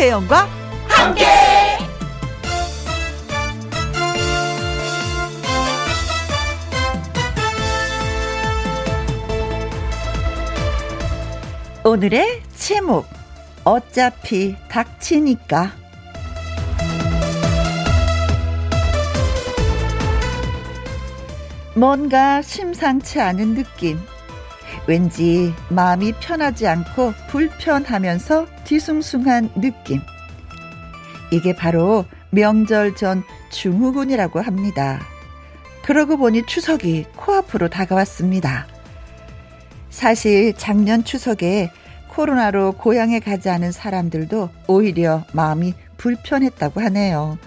김혜영과 함께. 오늘의 제목 어차피 닥치니까 뭔가 심상치 않은 느낌 왠지 마음이 편하지 않고 불편하면서 뒤숭숭한 느낌. 이게 바로 명절 전 중후군이라고 합니다. 그러고 보니 추석이 코앞으로 다가왔습니다. 사실 작년 추석에 코로나로 고향에 가지 않은 사람들도 오히려 마음이 불편했다고 하네요.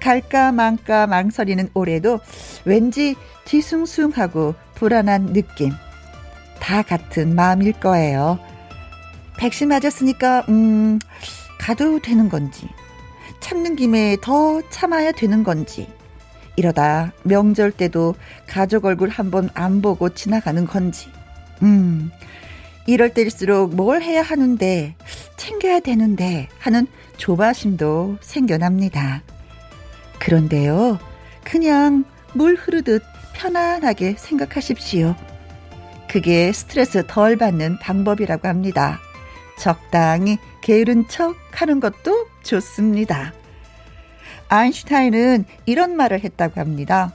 갈까 말까 망설이는 올해도 왠지 뒤숭숭하고 불안한 느낌. 다 같은 마음일 거예요. 백신 맞았으니까, 음, 가도 되는 건지, 참는 김에 더 참아야 되는 건지, 이러다 명절 때도 가족 얼굴 한번 안 보고 지나가는 건지, 음, 이럴 때일수록 뭘 해야 하는데, 챙겨야 되는데 하는 조바심도 생겨납니다. 그런데요, 그냥 물 흐르듯 편안하게 생각하십시오. 그게 스트레스 덜 받는 방법이라고 합니다. 적당히 게으른 척 하는 것도 좋습니다. 아인슈타인은 이런 말을 했다고 합니다.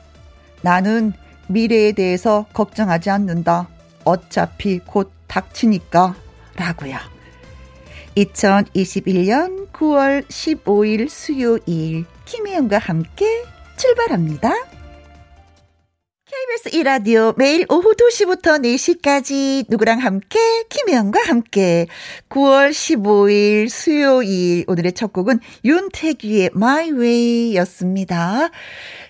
나는 미래에 대해서 걱정하지 않는다. 어차피 곧 닥치니까. 라고요. 2021년 9월 15일 수요일 김혜영과 함께 출발합니다. KBS 이라디오 매일 오후 2시부터 4시까지 누구랑 함께 김혜영과 함께 9월 15일 수요일 오늘의 첫 곡은 윤태규의 My Way였습니다.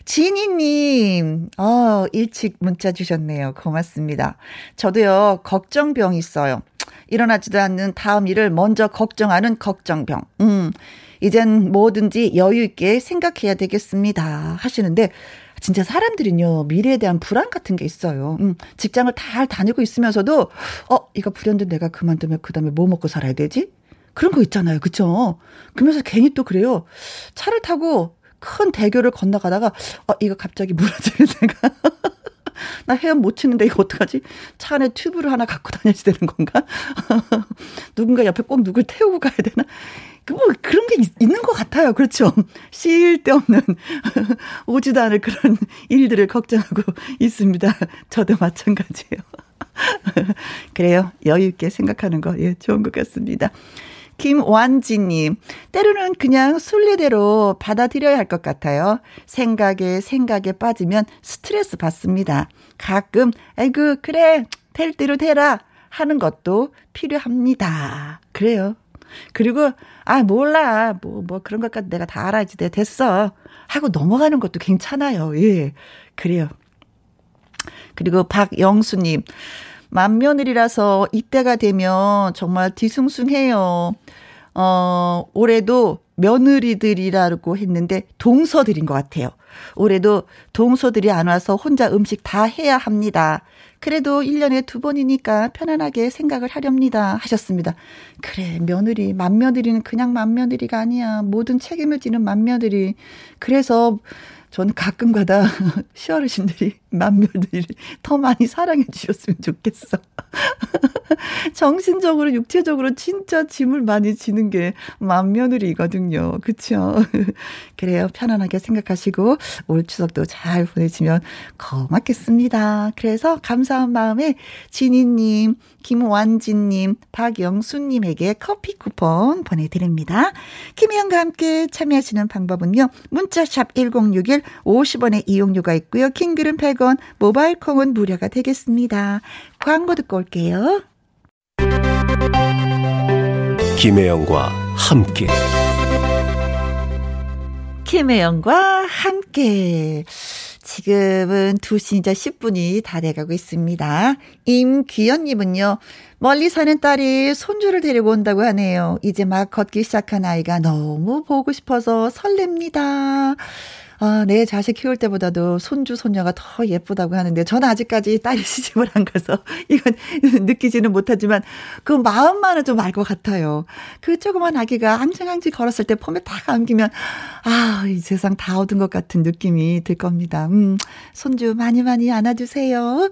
지니님, 어, 일찍 문자 주셨네요. 고맙습니다. 저도요, 걱정병 있어요. 일어나지도 않는 다음 일을 먼저 걱정하는 걱정병. 음, 이젠 뭐든지 여유있게 생각해야 되겠습니다. 하시는데, 진짜 사람들은요, 미래에 대한 불안 같은 게 있어요. 음, 직장을 잘 다니고 있으면서도, 어, 이거 불현듯 내가 그만두면 그 다음에 뭐 먹고 살아야 되지? 그런 거 있잖아요. 그쵸? 그러면서 괜히 또 그래요. 차를 타고 큰 대교를 건너가다가, 어, 이거 갑자기 무너지면 내가. 나 헤엄 못 치는데 이거 어떡하지? 차 안에 튜브를 하나 갖고 다녀야 되는 건가? 누군가 옆에 꼭 누굴 태우고 가야 되나? 뭐 그런 게 있, 는 것 같아요. 그렇죠. 쓸데없는 오지도 않을 그런 일들을 걱정하고 있습니다. 저도 마찬가지예요. 그래요. 여유 있게 생각하는 거 예, 좋은 것 같습니다. 김완지님, 때로는 그냥 순리대로 받아들여야 할 것 같아요. 생각에, 생각에 빠지면 스트레스 받습니다. 가끔, 아이고, 그래, 될 대로 되라 하는 것도 필요합니다. 그래요. 그리고 아 몰라 뭐뭐 뭐 그런 것까지 내가 다 알아야지 내 됐어 하고 넘어가는 것도 괜찮아요. 예 그래요. 그리고 박영수님 만며느리라서 이때가 되면 정말 뒤숭숭해요. 어 올해도 며느리들이라고 했는데 동서들인 것 같아요. 올해도 동서들이 안 와서 혼자 음식 다 해야 합니다. 그래도 1년에 두 번이니까 편안하게 생각을 하렵니다. 하셨습니다. 그래, 며느리, 맏며느리는 그냥 맏며느리가 아니야. 모든 책임을 지는 맏며느리. 그래서 저는 가끔가다 시어르신들이 맏며느리를 더 많이 사랑해 주셨으면 좋겠어. 정신적으로, 육체적으로 진짜 짐을 많이 지는 게 맏며느리거든요. 그쵸? 그래요. 편안하게 생각하시고 올 추석도 잘 보내시면 고맙겠습니다. 그래서 감사한 마음에 진희님, 김완진님, 박영수님에게 커피 쿠폰 보내드립니다. 김희영과 함께 참여하시는 방법은요. 문자샵 1061 50원의 이용료가 있고요. 킹글은 100원, 모바일 콩은 무료가 되겠습니다. 광고 듣고 올게요. 김혜영과 함께 김혜영과 함께 지금은 2시 이제 10분이 다 돼가고 있습니다. 임귀연님은요, 멀리 사는 딸이 손주를 데리고 온다고 하네요. 이제 막 걷기 시작한 아이가 너무 보고 싶어서 설렙니다. 아, 내 자식 키울 때보다도 손주, 손녀가 더 예쁘다고 하는데, 저는 아직까지 딸이 시집을 안 가서, 이건 느끼지는 못하지만, 그 마음만은 좀 알 것 같아요. 그 조그만 아기가 앙증앙증 걸었을 때 폼에 딱 안기면, 아, 이 세상 다 얻은 것 같은 느낌이 들 겁니다. 음, 손주 많이 많이 안아주세요.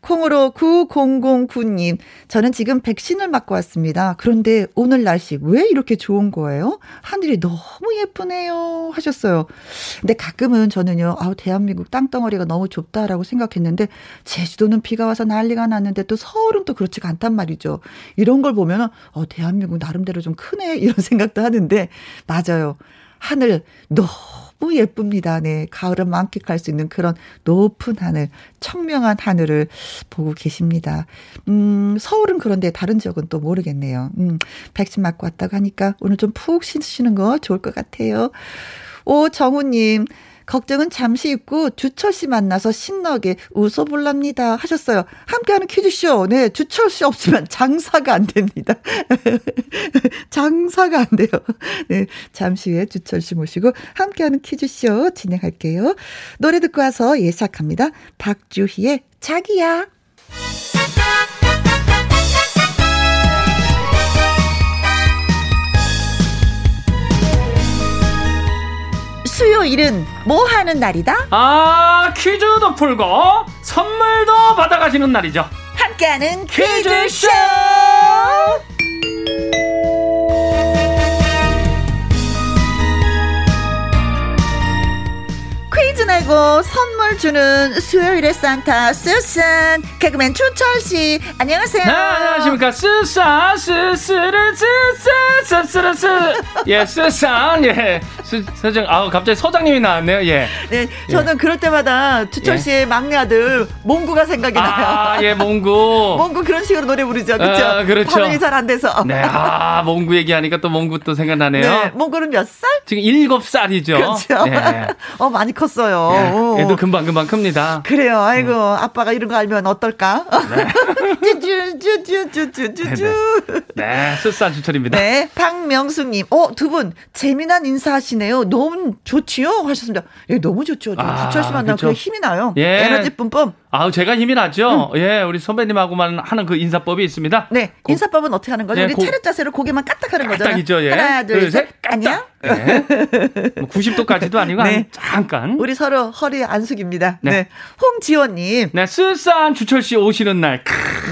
콩으로 9009님, 저는 지금 백신을 맞고 왔습니다. 그런데 오늘 날씨 왜 이렇게 좋은 거예요? 하늘이 너무 예쁘네요. 하셨어요. 근데 가끔은 저는요, 아우, 대한민국 땅덩어리가 너무 좁다라고 생각했는데, 제주도는 비가 와서 난리가 났는데 또 서울은 또 그렇지가 않단 말이죠. 이런 걸 보면은, 어, 대한민국 나름대로 좀 크네. 이런 생각도 하는데, 맞아요. 하늘 너무 예쁩니다. 네. 가을을 만끽할 수 있는 그런 높은 하늘, 청명한 하늘을 보고 계십니다. 음, 서울은 그런데 다른 지역은 또 모르겠네요. 음, 백신 맞고 왔다고 하니까 오늘 좀 푹 쉬시는 거 좋을 것 같아요. 오, 정우님. 걱정은 잠시 있고 주철 씨 만나서 신나게 웃어볼랍니다 하셨어요. 함께하는 퀴즈쇼. 네, 주철 씨 없으면 장사가 안 됩니다. 장사가 안 돼요. 네, 잠시 후에 주철 씨 모시고 함께하는 퀴즈쇼 진행할게요. 노래 듣고 와서 예시작합니다. 박주희의 자기야. 수요일은 뭐 하는 날이다? 아, 퀴즈도 풀고 선물도 받아가시는 날이죠. 함께하는 퀴즈쇼! 퀴즈 내고 선물 주는 수요일의 산타 수산 개그맨 추철 씨. 안녕하세요. 네, 안녕하십니까. 스산 스스르 스스 스스르스. 예 스산 예. 스, 서장 아 갑자기 서장님이 나왔네요. 예. 네 저는 예. 그럴 때마다 추철 씨의 예. 막내 아들 몽구가 생각이 나요. 아예 몽구. 몽구 그런 식으로 노래 부르죠. 그렇죠 아, 그렇죠. 발음이 잘 안 돼서. 네아 몽구 얘기하니까 또 몽구 또 생각나네요. 네 몽구는 몇 살? 지금 일곱 살이죠. 그렇죠 예. 어 많이 컸어 요 예. 애도 금방 금방 큽니다 그래요 아이고 음. 아빠가 이런 거 알면 어떨까 네. 쭈쭈쭈쭈쭈쭈쭈 네 스산 추철입니다 네 박명숙님 어두 분 재미난 인사하시네요 너무 좋지요 하셨습니다 예 너무 좋죠 아, 주철 씨 만나면 그 힘이 나요 예. 에너지 뿜뿜 아우 제가 힘이 나죠. 음. 예, 우리 선배님하고만 하는 그 인사법이 있습니다. 네, 고, 인사법은 어떻게 하는 거죠? 예, 우리 고, 차렷 자세로 고개만 까딱하는 거죠. 까딱이죠. 예. 하나, 둘, 둘 셋, 안녕. 예. 뭐 90도까지도 아니고 네. 잠깐. 우리 서로 허리 안 숙입니다. 네, 네. 홍지원님. 네, 쓸싼 주철 씨 오시는 날.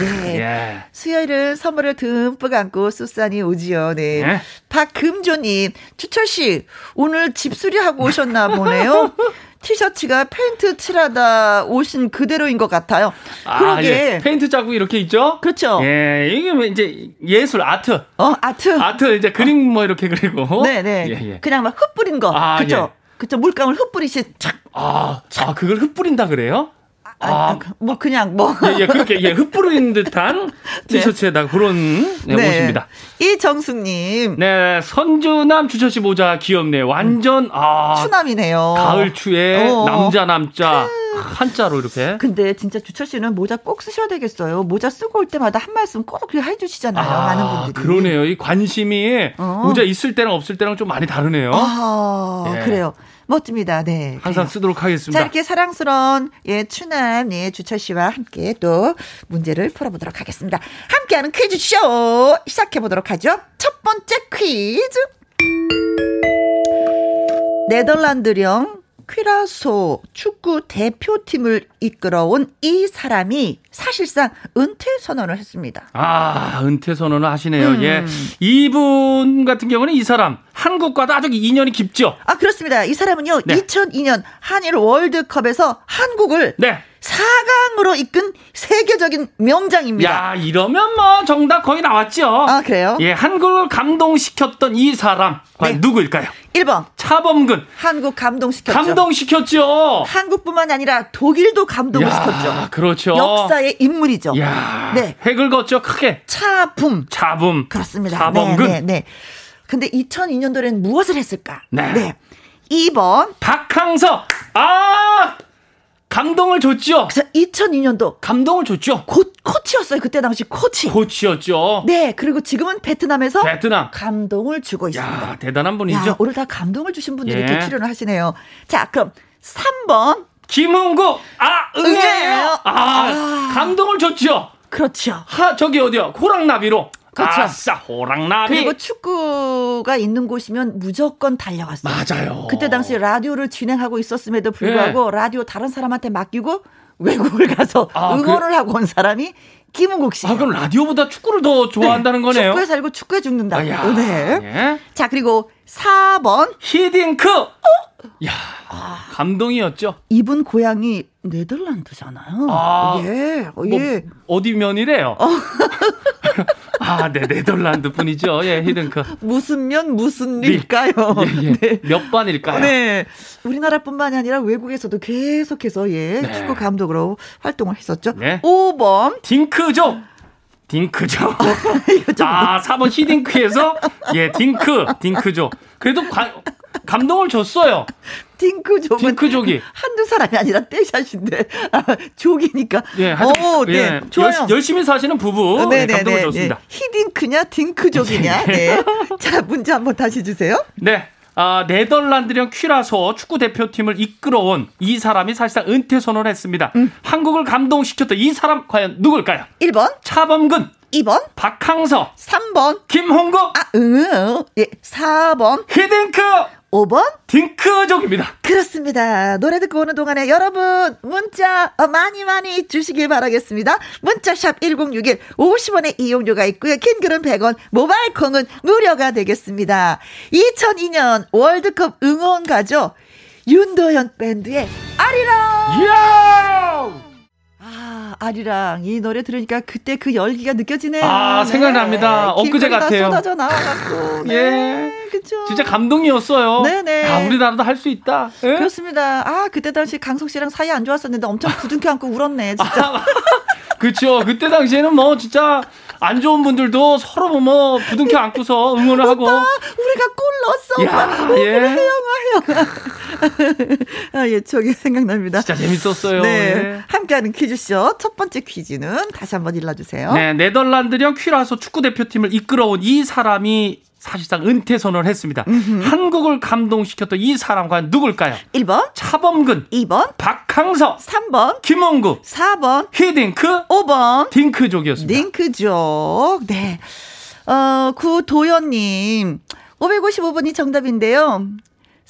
네. 예. 수요일은 선물을 듬뿍 안고 쑥산이 오지요. 네. 네. 박금조님, 주철 씨 오늘 집수리 하고 오셨나 보네요. 티셔츠가 페인트 칠하다 오신 그대로인 것 같아요. 아, 그러게. 예. 페인트 자국 이렇게 있죠? 그렇죠. 예, 이게 뭐 이제 예술 아트. 어, 아트. 아트 이제 그림 뭐 이렇게 그리고. 네, 네. 예, 예. 그냥 막 흩뿌린 거. 아, 그렇죠. 예. 그쵸 물감을 흩뿌리시 착. 아, 아 그걸 흩뿌린다 그래요? 아, 아, 뭐 그냥 뭐 예, 예 그렇게 예 흩뿌린 듯한 네. 티셔츠에다가 그런 네, 네. 옷입니다. 이정숙님, 네 선주남 주셔씨 모자 귀엽네. 완전 아 추남이네요. 가을 추에 어. 남자 남자 그... 한자로 이렇게. 근데 진짜 주철 씨는 모자 꼭 쓰셔야 되겠어요. 모자 쓰고 올 때마다 한 말씀 꼭 해주시잖아요. 아, 많은 분들이. 그러네요. 이 관심이 어. 모자 있을 때랑 없을 때랑 좀 많이 다르네요. 아, 예. 그래요. 멋집니다. 네. 항상 쓰도록 하겠습니다. 자, 이렇게 사랑스러운 예, 추남 예, 주철 씨와 함께 또 문제를 풀어보도록 하겠습니다. 함께하는 퀴즈쇼 시작해보도록 하죠. 첫 번째 퀴즈. 네덜란드령 퀴라소 축구 대표팀을 이끌어온 이 사람이 사실상 은퇴 선언을 했습니다. 아, 은퇴 선언을 하시네요. 음. 예. 이분 같은 경우는 이 사람 한국과도 아주 인연이 깊죠. 아, 그렇습니다. 이 사람은요. 네. 2002년 한일 월드컵에서 한국을 네. 4강으로 이끈 세계적인 명장입니다. 야, 이러면 뭐 정답 거의 나왔죠. 아, 그래요? 예, 한국을 감동시켰던 이 사람 과연 네. 누구일까요? 1번. 차범근. 한국 감동시켰죠. 감동시켰죠. 한국뿐만 아니라 독일도 감동시켰죠. 야, 그렇죠. 역사의 인물이죠. 야, 네. 획을 걷죠, 크게. 차붐. 차붐. 그렇습니다. 차범근. 네, 네, 네. 근데 2002년도에는 무엇을 했을까? 네. 네. 2번. 박항서. 아! 감동을 줬죠. 그래서 2002년도 감동을 줬죠. 고, 코치였어요. 그때 당시 코치. 코치였죠. 네, 그리고 지금은 베트남에서 베트남. 감동을 주고 있습니다. 야, 대단한 분이죠. 야, 오늘 다 감동을 주신 분들이 예. 이렇게 출연을 하시네요. 자, 그럼 3번. 김흥국 아 응애예요. 응애예요. 아, 아. 감동을 줬죠. 그렇죠. 하 저기 어디요? 호랑나비로. 그렇죠. 아싸 호랑나비. 그리고 축구가 있는 곳이면 무조건 달려갔어요. 맞아요. 그때 당시 라디오를 진행하고 있었음에도 불구하고 라디오 다른 사람한테 맡기고 외국을 가서 예. 아, 응원을 하고 온 사람이 김은국 씨. 아 그럼 라디오보다 축구를 더 좋아한다는 거네요. 축구에 살고 축구에 죽는다. 아, 야, 네. 예. 자, 그리고 4번. 히딩크. 어? 야 감동이었죠. 이분 고향이 네덜란드잖아요. 아, 예. 어, 뭐, 예. 어디 면이래요? 아, 네, 네덜란드 분이죠. 예, 히딩크. 무슨 면 무슨 일일까요? 예, 예. 네. 몇 반일까요? 네. 우리나라뿐만이 아니라 외국에서도 계속해서 예, 네. 축구 감독으로 활동을 했었죠. 네. 5번. 딩크족. 좀 아, 4번 히딩크에서 예, 딩크, 딩크족. 그래도 가- 감동을 줬어요. 딩크족은 딩크족이. 한두 사람이 아니라 떼샷인데 아, 족이니까. 예, 하여튼 오, 네. 예, 좋아요. 열, 열심히 사시는 부부 네, 감동을 줬습니다. 히딩크냐 딩크족이냐. 네. 자, 문제 한번 다시 주세요. 네. 아, 네덜란드령 퀴라소 축구 대표팀을 이끌어온 이 사람이 사실상 은퇴 선언을 했습니다. 음. 한국을 감동시켰던 이 사람 과연 누굴까요? 1번, 차범근, 2번, 박항서, 3번. 김홍국, 아, 응. 예, 4번, 히딩크, 5번. 딩크족입니다. 그렇습니다. 노래 듣고 오는 동안에 여러분 문자 어, 많이 많이 주시길 바라겠습니다. 문자샵 1061 50원의 이용료가 있고요. 킹글은 100원, 모바일 콩은 무료가 되겠습니다. 2002년 월드컵 응원가죠. 윤도현 밴드의 아리랑. 이야! 아, 아리랑 이 노래 들으니까 그때 그 열기가 느껴지네요. 아, 생각납니다. 엊그제 같아요. 쏟아져 나와갖고. 네, 예. 그죠. 진짜 감동이었어요. 네네. 아, 우리나라도 할 수 있다. 예? 그렇습니다. 아, 그때 당시 강석 씨랑 사이 안 좋았었는데 엄청 부둥켜 안고 울었네, 진짜. 그렇죠. 그때 당시에는 뭐 진짜 안 좋은 분들도 서로 뭐 부둥켜 안고서 응원을 하고. 오빠, 우리가 골 넣었어. 야, 오빠. 예. 그래, 영아, 영아. 아, 예, 저기 생각납니다. 진짜 재밌었어요. 네. 예. 함께하는 퀴즈 쇼. 첫 번째 퀴즈는 다시 한번 일러주세요. 네, 네덜란드령 퀴라소 축구 대표팀을 이끌어온 이 사람이 사실상 은퇴 선언을 했습니다. 한국을 감동시켰던 이 사람 과연 누굴까요? 1번, 차범근, 2번, 박항서, 3번, 김홍국, 4번, 히딩크, 5번. 딩크족이었습니다. 링크족. 네. 어, 구도연님. 555번이 정답인데요.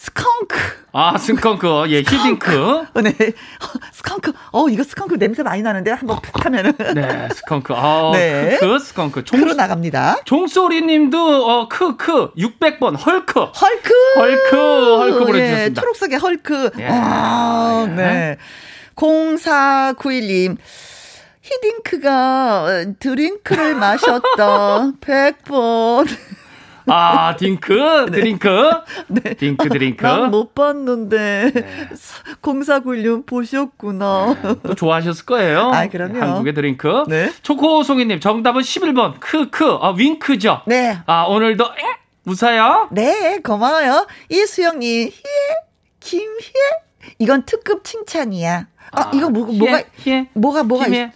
스컹크. 아, 스컹크, 예, 히딩크. 어, 네. 스컹크. 어, 이거 스컹크 냄새 많이 나는데 한번 푹 하면은. 네, 스컹크. 아, 네. 크크, 스컹크. 종, 크로 나갑니다. 종소리 님도 어, 크크 600번 헐크. 헐크. 헐크, 헐크 예, 보내 주셨습니다. 초록색의 헐크. 예. 아, 예. 네. 0491 님. 히딩크가 어, 드링크를 마셨다. 100번. 아, 딩크, 드링크. 네. 딩크, 드링크. 난 못 봤는데. 네. 0491님 보셨구나. 또 좋아하셨을 거예요. 아, 그럼요. 한국의 드링크. 네. 초코송이님, 정답은 11번. 크크. 아, 윙크죠. 네. 아, 오늘도, 에? 웃어요? 네, 고마워요. 이수영님, 희애, 김희애. 이건 특급 칭찬이야. 아, 이거 뭐, 뭐가, 예, 예. 뭐가, 뭐가 있, 힘에.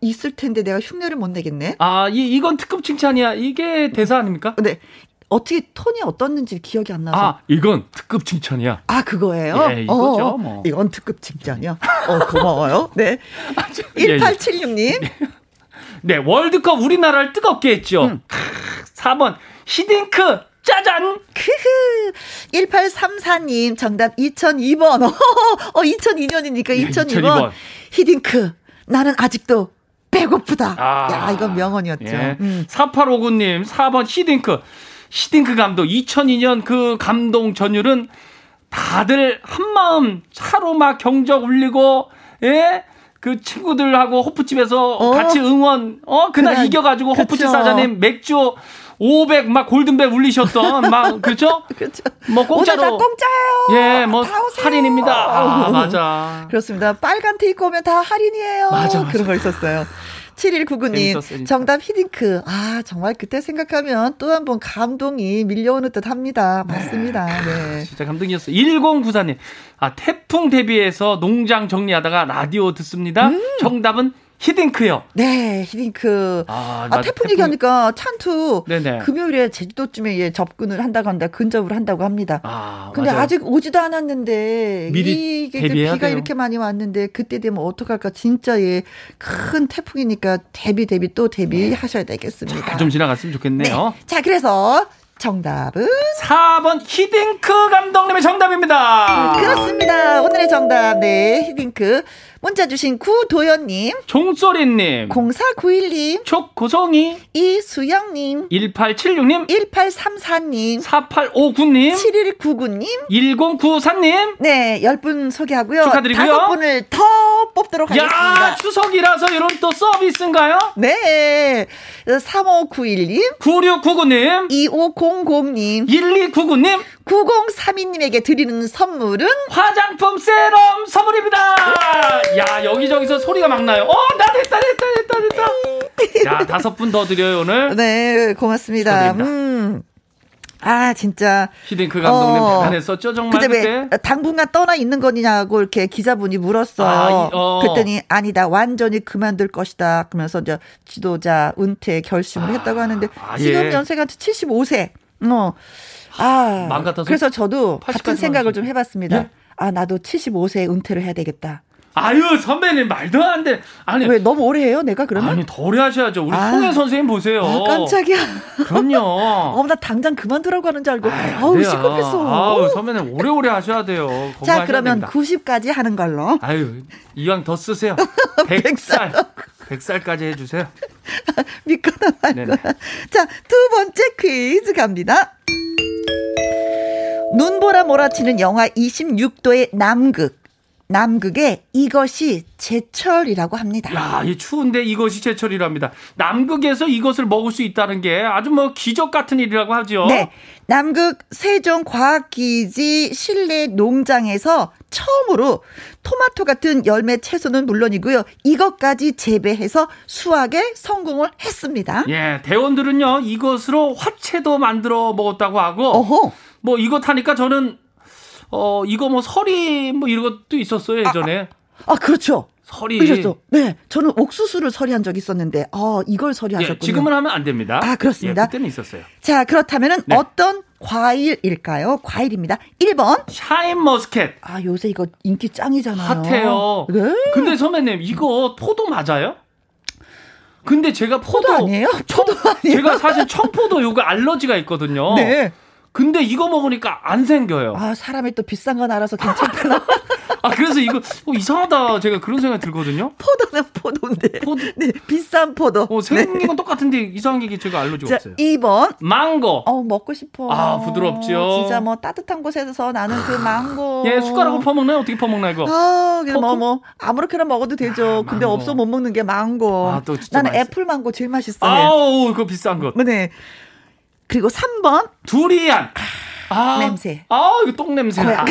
있을 텐데 내가 흉내를 못 내겠네. 아, 이, 이건 특급 칭찬이야. 이게 대사 아닙니까? 근데 어떻게 톤이 어떻는지 기억이 안 나서. 아, 이건 특급 칭찬이야. 아, 그거예요? 예, 이거죠, 어, 뭐. 이건 특급 칭찬이야. 어, 고마워요. 네. 예, 예. 1876님. 네, 월드컵 우리나라를 뜨겁게 했죠. 음. 크, 4번, 히딩크, 짜잔! 크흐. 1834님, 정답 2002번. 어, 2002년이니까 예, 2002번. 2002번. 히딩크. 나는 아직도 배고프다. 아. 야, 이건 명언이었죠. 예. 음. 4859님, 4번 히딩크. 히딩크 감독, 2002년 그 감동 전율은 다들 한마음 차로 막 경적 울리고, 예? 그 친구들하고 호프집에서 어. 같이 응원, 어, 그날 그래. 이겨가지고 호프집 그쵸. 사장님 맥주 500 막 골든벨 울리셨던 막, 그죠? 그렇죠. 뭐 공짜로. 오늘 다 공짜예요. 예, 뭐. 할인입니다. 아, 맞아. 그렇습니다. 빨간 테이크 오면 다 할인이에요. 맞아, 맞아. 그런 거 있었어요. 7199님, 정답 히딩크. 아, 정말 그때 생각하면 또 한 번 감동이 밀려오는 듯 합니다. 맞습니다. 네. 진짜 감동이었어요. 1094님, 아, 태풍 대비해서 농장 정리하다가 라디오 듣습니다. 음. 정답은 히딩크요. 네, 히딩크. 아, 아 태풍 얘기하니까 찬투 네네. 금요일에 제주도쯤에 예, 접근을 한다고 한다. 근접을 한다고 합니다. 아, 근데 맞아요. 아직 오지도 않았는데 미리 이게 비가 돼요. 이렇게 많이 왔는데 그때 되면 어떡할까? 진짜 예, 큰 태풍이니까 대비 대비 또 대비하셔야 되겠습니다. 자, 좀 지나갔으면 좋겠네요. 네. 자, 그래서 정답은 4번 히딩크 감독님의 정답입니다. 그렇습니다. 오늘의 정답 네 히딩크 문자 주신 구도연님, 종소리님, 0491님, 촉고송이, 이수영님, 1876님, 1834님, 4859님, 7199님, 1094님. 네, 10분 소개하고요. 축하드리고요. 다섯 분을 더 뽑도록 하겠습니다. 야, 추석이라서 이런 또 서비스인가요? 네. 3591님, 9699님, 2500님, 1299님, 9032님에게 드리는 선물은 화장품 세럼 선물입니다. 야, 여기저기서 소리가 막 나요. 어, 나 됐다, 됐다, 됐다, 됐다. 야, 다섯 분 더 드려요, 오늘. 네, 고맙습니다. 음. 아, 진짜. 히딩크 감독님 어, 대단했었죠, 정말. 그때 왜 당분간 떠나 있는 거냐고 이렇게 기자분이 물었어요. 아, 어. 그랬더니 아니다, 완전히 그만둘 것이다. 그러면서 이제 지도자 은퇴 결심을 아, 했다고 하는데 아, 지금 예. 연세가 75세. 어. 아, 맘 같아서 그래서 저도 같은 생각을 좀 해봤습니다. 예? 아, 나도 75세에 은퇴를 해야 되겠다. 아유 선배님 말도 안 돼. 아니 왜 너무 오래 해요? 내가 그러면 아니 더 오래 하셔야죠. 우리 아, 송혜 선생님 보세요. 아, 깜짝이야. 그럼요. 어, 나 당장 그만두라고 하는 줄 알고. 아우 시끄럽겠어. 아우 선배님 오래오래 하셔야 돼요. 자 그러면 됩니다. 90까지 하는 걸로. 아유 이왕 더 쓰세요. 100살. 100살까지 해주세요. 믿거나 말거나. 자 두 번째 퀴즈 갑니다. 눈보라 몰아치는 영하 26도의 남극. 남극에 이것이 제철이라고 합니다. 야, 이 추운데 이것이 제철이랍니다. 남극에서 이것을 먹을 수 있다는 게 아주 뭐 기적 같은 일이라고 하죠. 네. 남극 세종과학기지 실내 농장에서 처음으로 토마토 같은 열매 채소는 물론이고요. 이것까지 재배해서 수확에 성공을 했습니다. 예, 대원들은요, 이것으로 화채도 만들어 먹었다고 하고, 어허. 뭐 이것 하니까 저는 어, 이거 뭐 설이 뭐 이런 것도 있었어요, 예전에. 아, 아 그렇죠. 설이. 그렇죠. 네. 저는 옥수수를 설이한 적이 있었는데, 어, 이걸 설이하셨군요. 예, 지금은 하면 안 됩니다. 아, 그렇습니다. 예, 그때는 있었어요. 자, 그렇다면은 네. 어떤 과일일까요? 과일입니다. 1번. 샤인 머스켓. 아, 요새 이거 인기 짱이잖아요. 핫해요. 네. 근데 선배님, 이거 포도 맞아요? 근데 제가 포도, 포도 아니에요? 포도 아니에요? 제가 사실 청포도 요거 알러지가 있거든요. 네. 근데 이거 먹으니까 안 생겨요. 아, 사람이 또 비싼 건 알아서 괜찮구나. 아, 그래서 이거 어, 이상하다. 제가 그런 생각이 들거든요. 포도는 포도인데. 포도. 네, 비싼 포도. 어, 생긴 네. 건 똑같은데 이상한 게 제가 알러지가 없어요. 2번. 망고. 어, 먹고 싶어. 아, 부드럽죠. 진짜 뭐 따뜻한 곳에서 나는 그 망고. 예, 숟가락으로 퍼먹나요? 어떻게 퍼먹나 이거? 아, 그냥 뭐, 뭐, 아무렇게나 먹어도 되죠. 아, 근데 없어 못 먹는 게 망고. 아, 또 진짜 나는 맛있어. 애플 망고 제일 맛있어요. 아우, 그거 비싼 것. 네. 그리고 3번. 두리안. 아, 냄새. 아, 이거 똥 냄새. 야,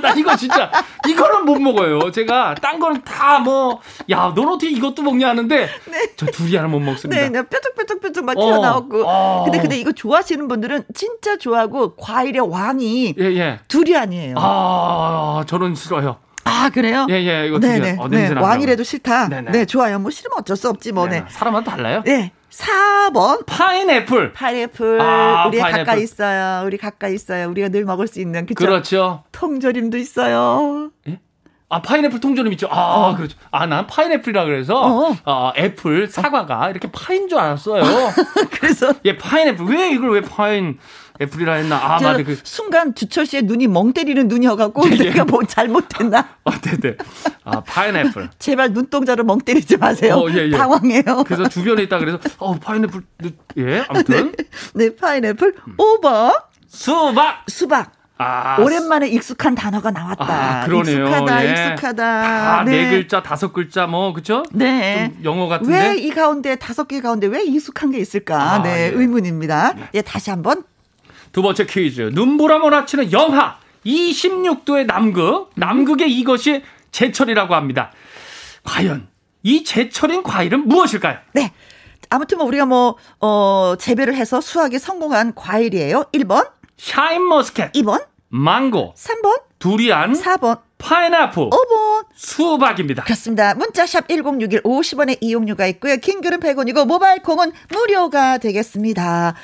나 이거 진짜, 이거는 못 먹어요. 제가, 딴 거는 다 뭐, 야, 넌 어떻게 이것도 먹냐 하는데, 네. 저 두리안은 못 먹습니다. 네, 네, 뾰족뾰족뾰족 막 어, 튀어나오고. 어. 근데, 근데 이거 좋아하시는 분들은 진짜 좋아하고, 과일의 왕이 예, 예. 두리안이에요. 아, 저는 싫어요. 아 그래요? 예예 예, 이거 네네 어, 네, 왕이라도 싫다. 네네. 네 좋아요. 뭐 싫으면 어쩔 수 없지 뭐. 네. 사람마다 달라요? 네. 4번 파인애플. 파인애플. 아, 우리 파인애플. 가까이 있어요. 우리 가까이 있어요. 우리가 늘 먹을 수 있는 그쵸? 그렇죠. 통조림도 있어요. 예? 아 파인애플 통조림 있죠. 아 어. 그렇죠. 아 난 파인애플이라 그래서 어. 아 애플 사과가 이렇게 파인 줄 알았어요. 그래서 예 파인애플 왜 이걸 왜 파인 애플이라 했나? 아, 맞아. 그 순간 주철 씨의 눈이 멍 때리는 눈이어갖고 예, 예. 내가 뭐 잘못했나? 아, 네네. 아, 파인애플. 제발 눈동자로 멍 때리지 마세요. 어, 예, 예. 당황해요. 그래서 주변에 있다 그래서 어, 파인애플. 예, 아무튼. 네, 네 파인애플. 음. 5번. 수박. 수박. 아, 오랜만에 익숙한 단어가 나왔다. 아, 그러네요. 익숙하다, 예. 익숙하다. 네. 네 글자, 다섯 글자, 뭐, 그쵸? 네. 영어 같은데. 왜 이 가운데, 다섯 개 가운데 왜 익숙한 게 있을까? 아, 네, 네, 의문입니다. 네. 예, 다시 한번 두 번째 퀴즈. 눈보라 몰아치는 영하 26도의 남극. 남극의 이것이 제철이라고 합니다. 과연 이 제철인 과일은 무엇일까요? 네. 아무튼 뭐 우리가 뭐, 어, 재배를 해서 수확에 성공한 과일이에요. 1번, 샤인머스켓, 2번, 망고, 3번, 두리안, 4번, 파인애플, 5번. 수박입니다. 그렇습니다. 문자 샵 1061 50원의 이용료가 있고요. 긴 글은 100원이고 모바일 콩은 무료가 되겠습니다.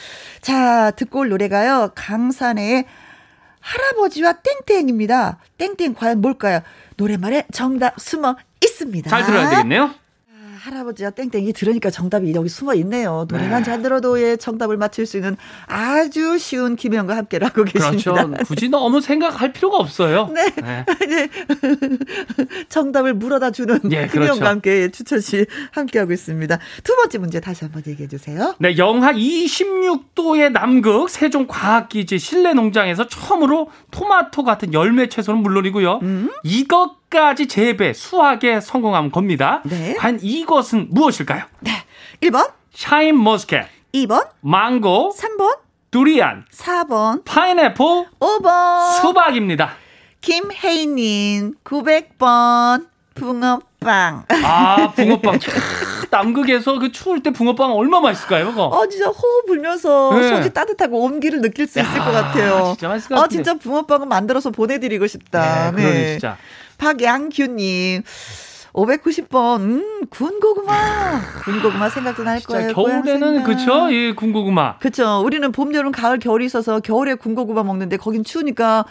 자, 듣고 올 노래가요. 강산에 할아버지와 땡땡입니다. 땡땡 과연 뭘까요? 노래말에 정답 숨어 있습니다. 잘 들어야 되겠네요. 할아버지와 땡땡이 들으니까 정답이 여기 숨어 있네요. 노래만 네. 잘 들어도 예, 정답을 맞힐 수 있는 아주 쉬운 김혜영과 함께하고 계십니다. 그렇죠. 굳이 너무 생각할 필요가 없어요. 네. 네. 네. 정답을 물어다 주는 예, 김혜영과 그렇죠. 함께 추천 씨 함께하고 있습니다. 두 번째 문제 다시 한번 얘기해 주세요. 네, 영하 26도의 남극 세종과학기지 실내 농장에서 처음으로 토마토 같은 열매 채소는 물론이고요. 음? 이것 까지 재배, 수확에 성공한 겁니다. 네. 과연 이것은 무엇일까요? 네. 1번, 샤인 머스켓, 2번, 망고, 3번, 두리안, 4번, 파인애플, 5번. 수박입니다. 김혜인님 900번 붕어빵. 아, 붕어빵. 캬, 남극에서 그 추울 때 붕어빵 얼마 맛있을까요, 그거? 어 진짜 호흡 불면서 네. 속이 따뜻하고 온기를 느낄 수 있을 야, 것 같아요. 진짜 맛있을 것어 같은데. 진짜 붕어빵은 만들어서 보내드리고 싶다. 네, 그러네, 진짜. 박양규님. 590번, 음, 군고구마. 군고구마 생각도 날 거예요. 겨울에는 생각. 그쵸? 이 군고구마. 그쵸. 우리는 봄, 여름, 가을, 겨울이 있어서 겨울에 군고구마 먹는데 거긴 추우니까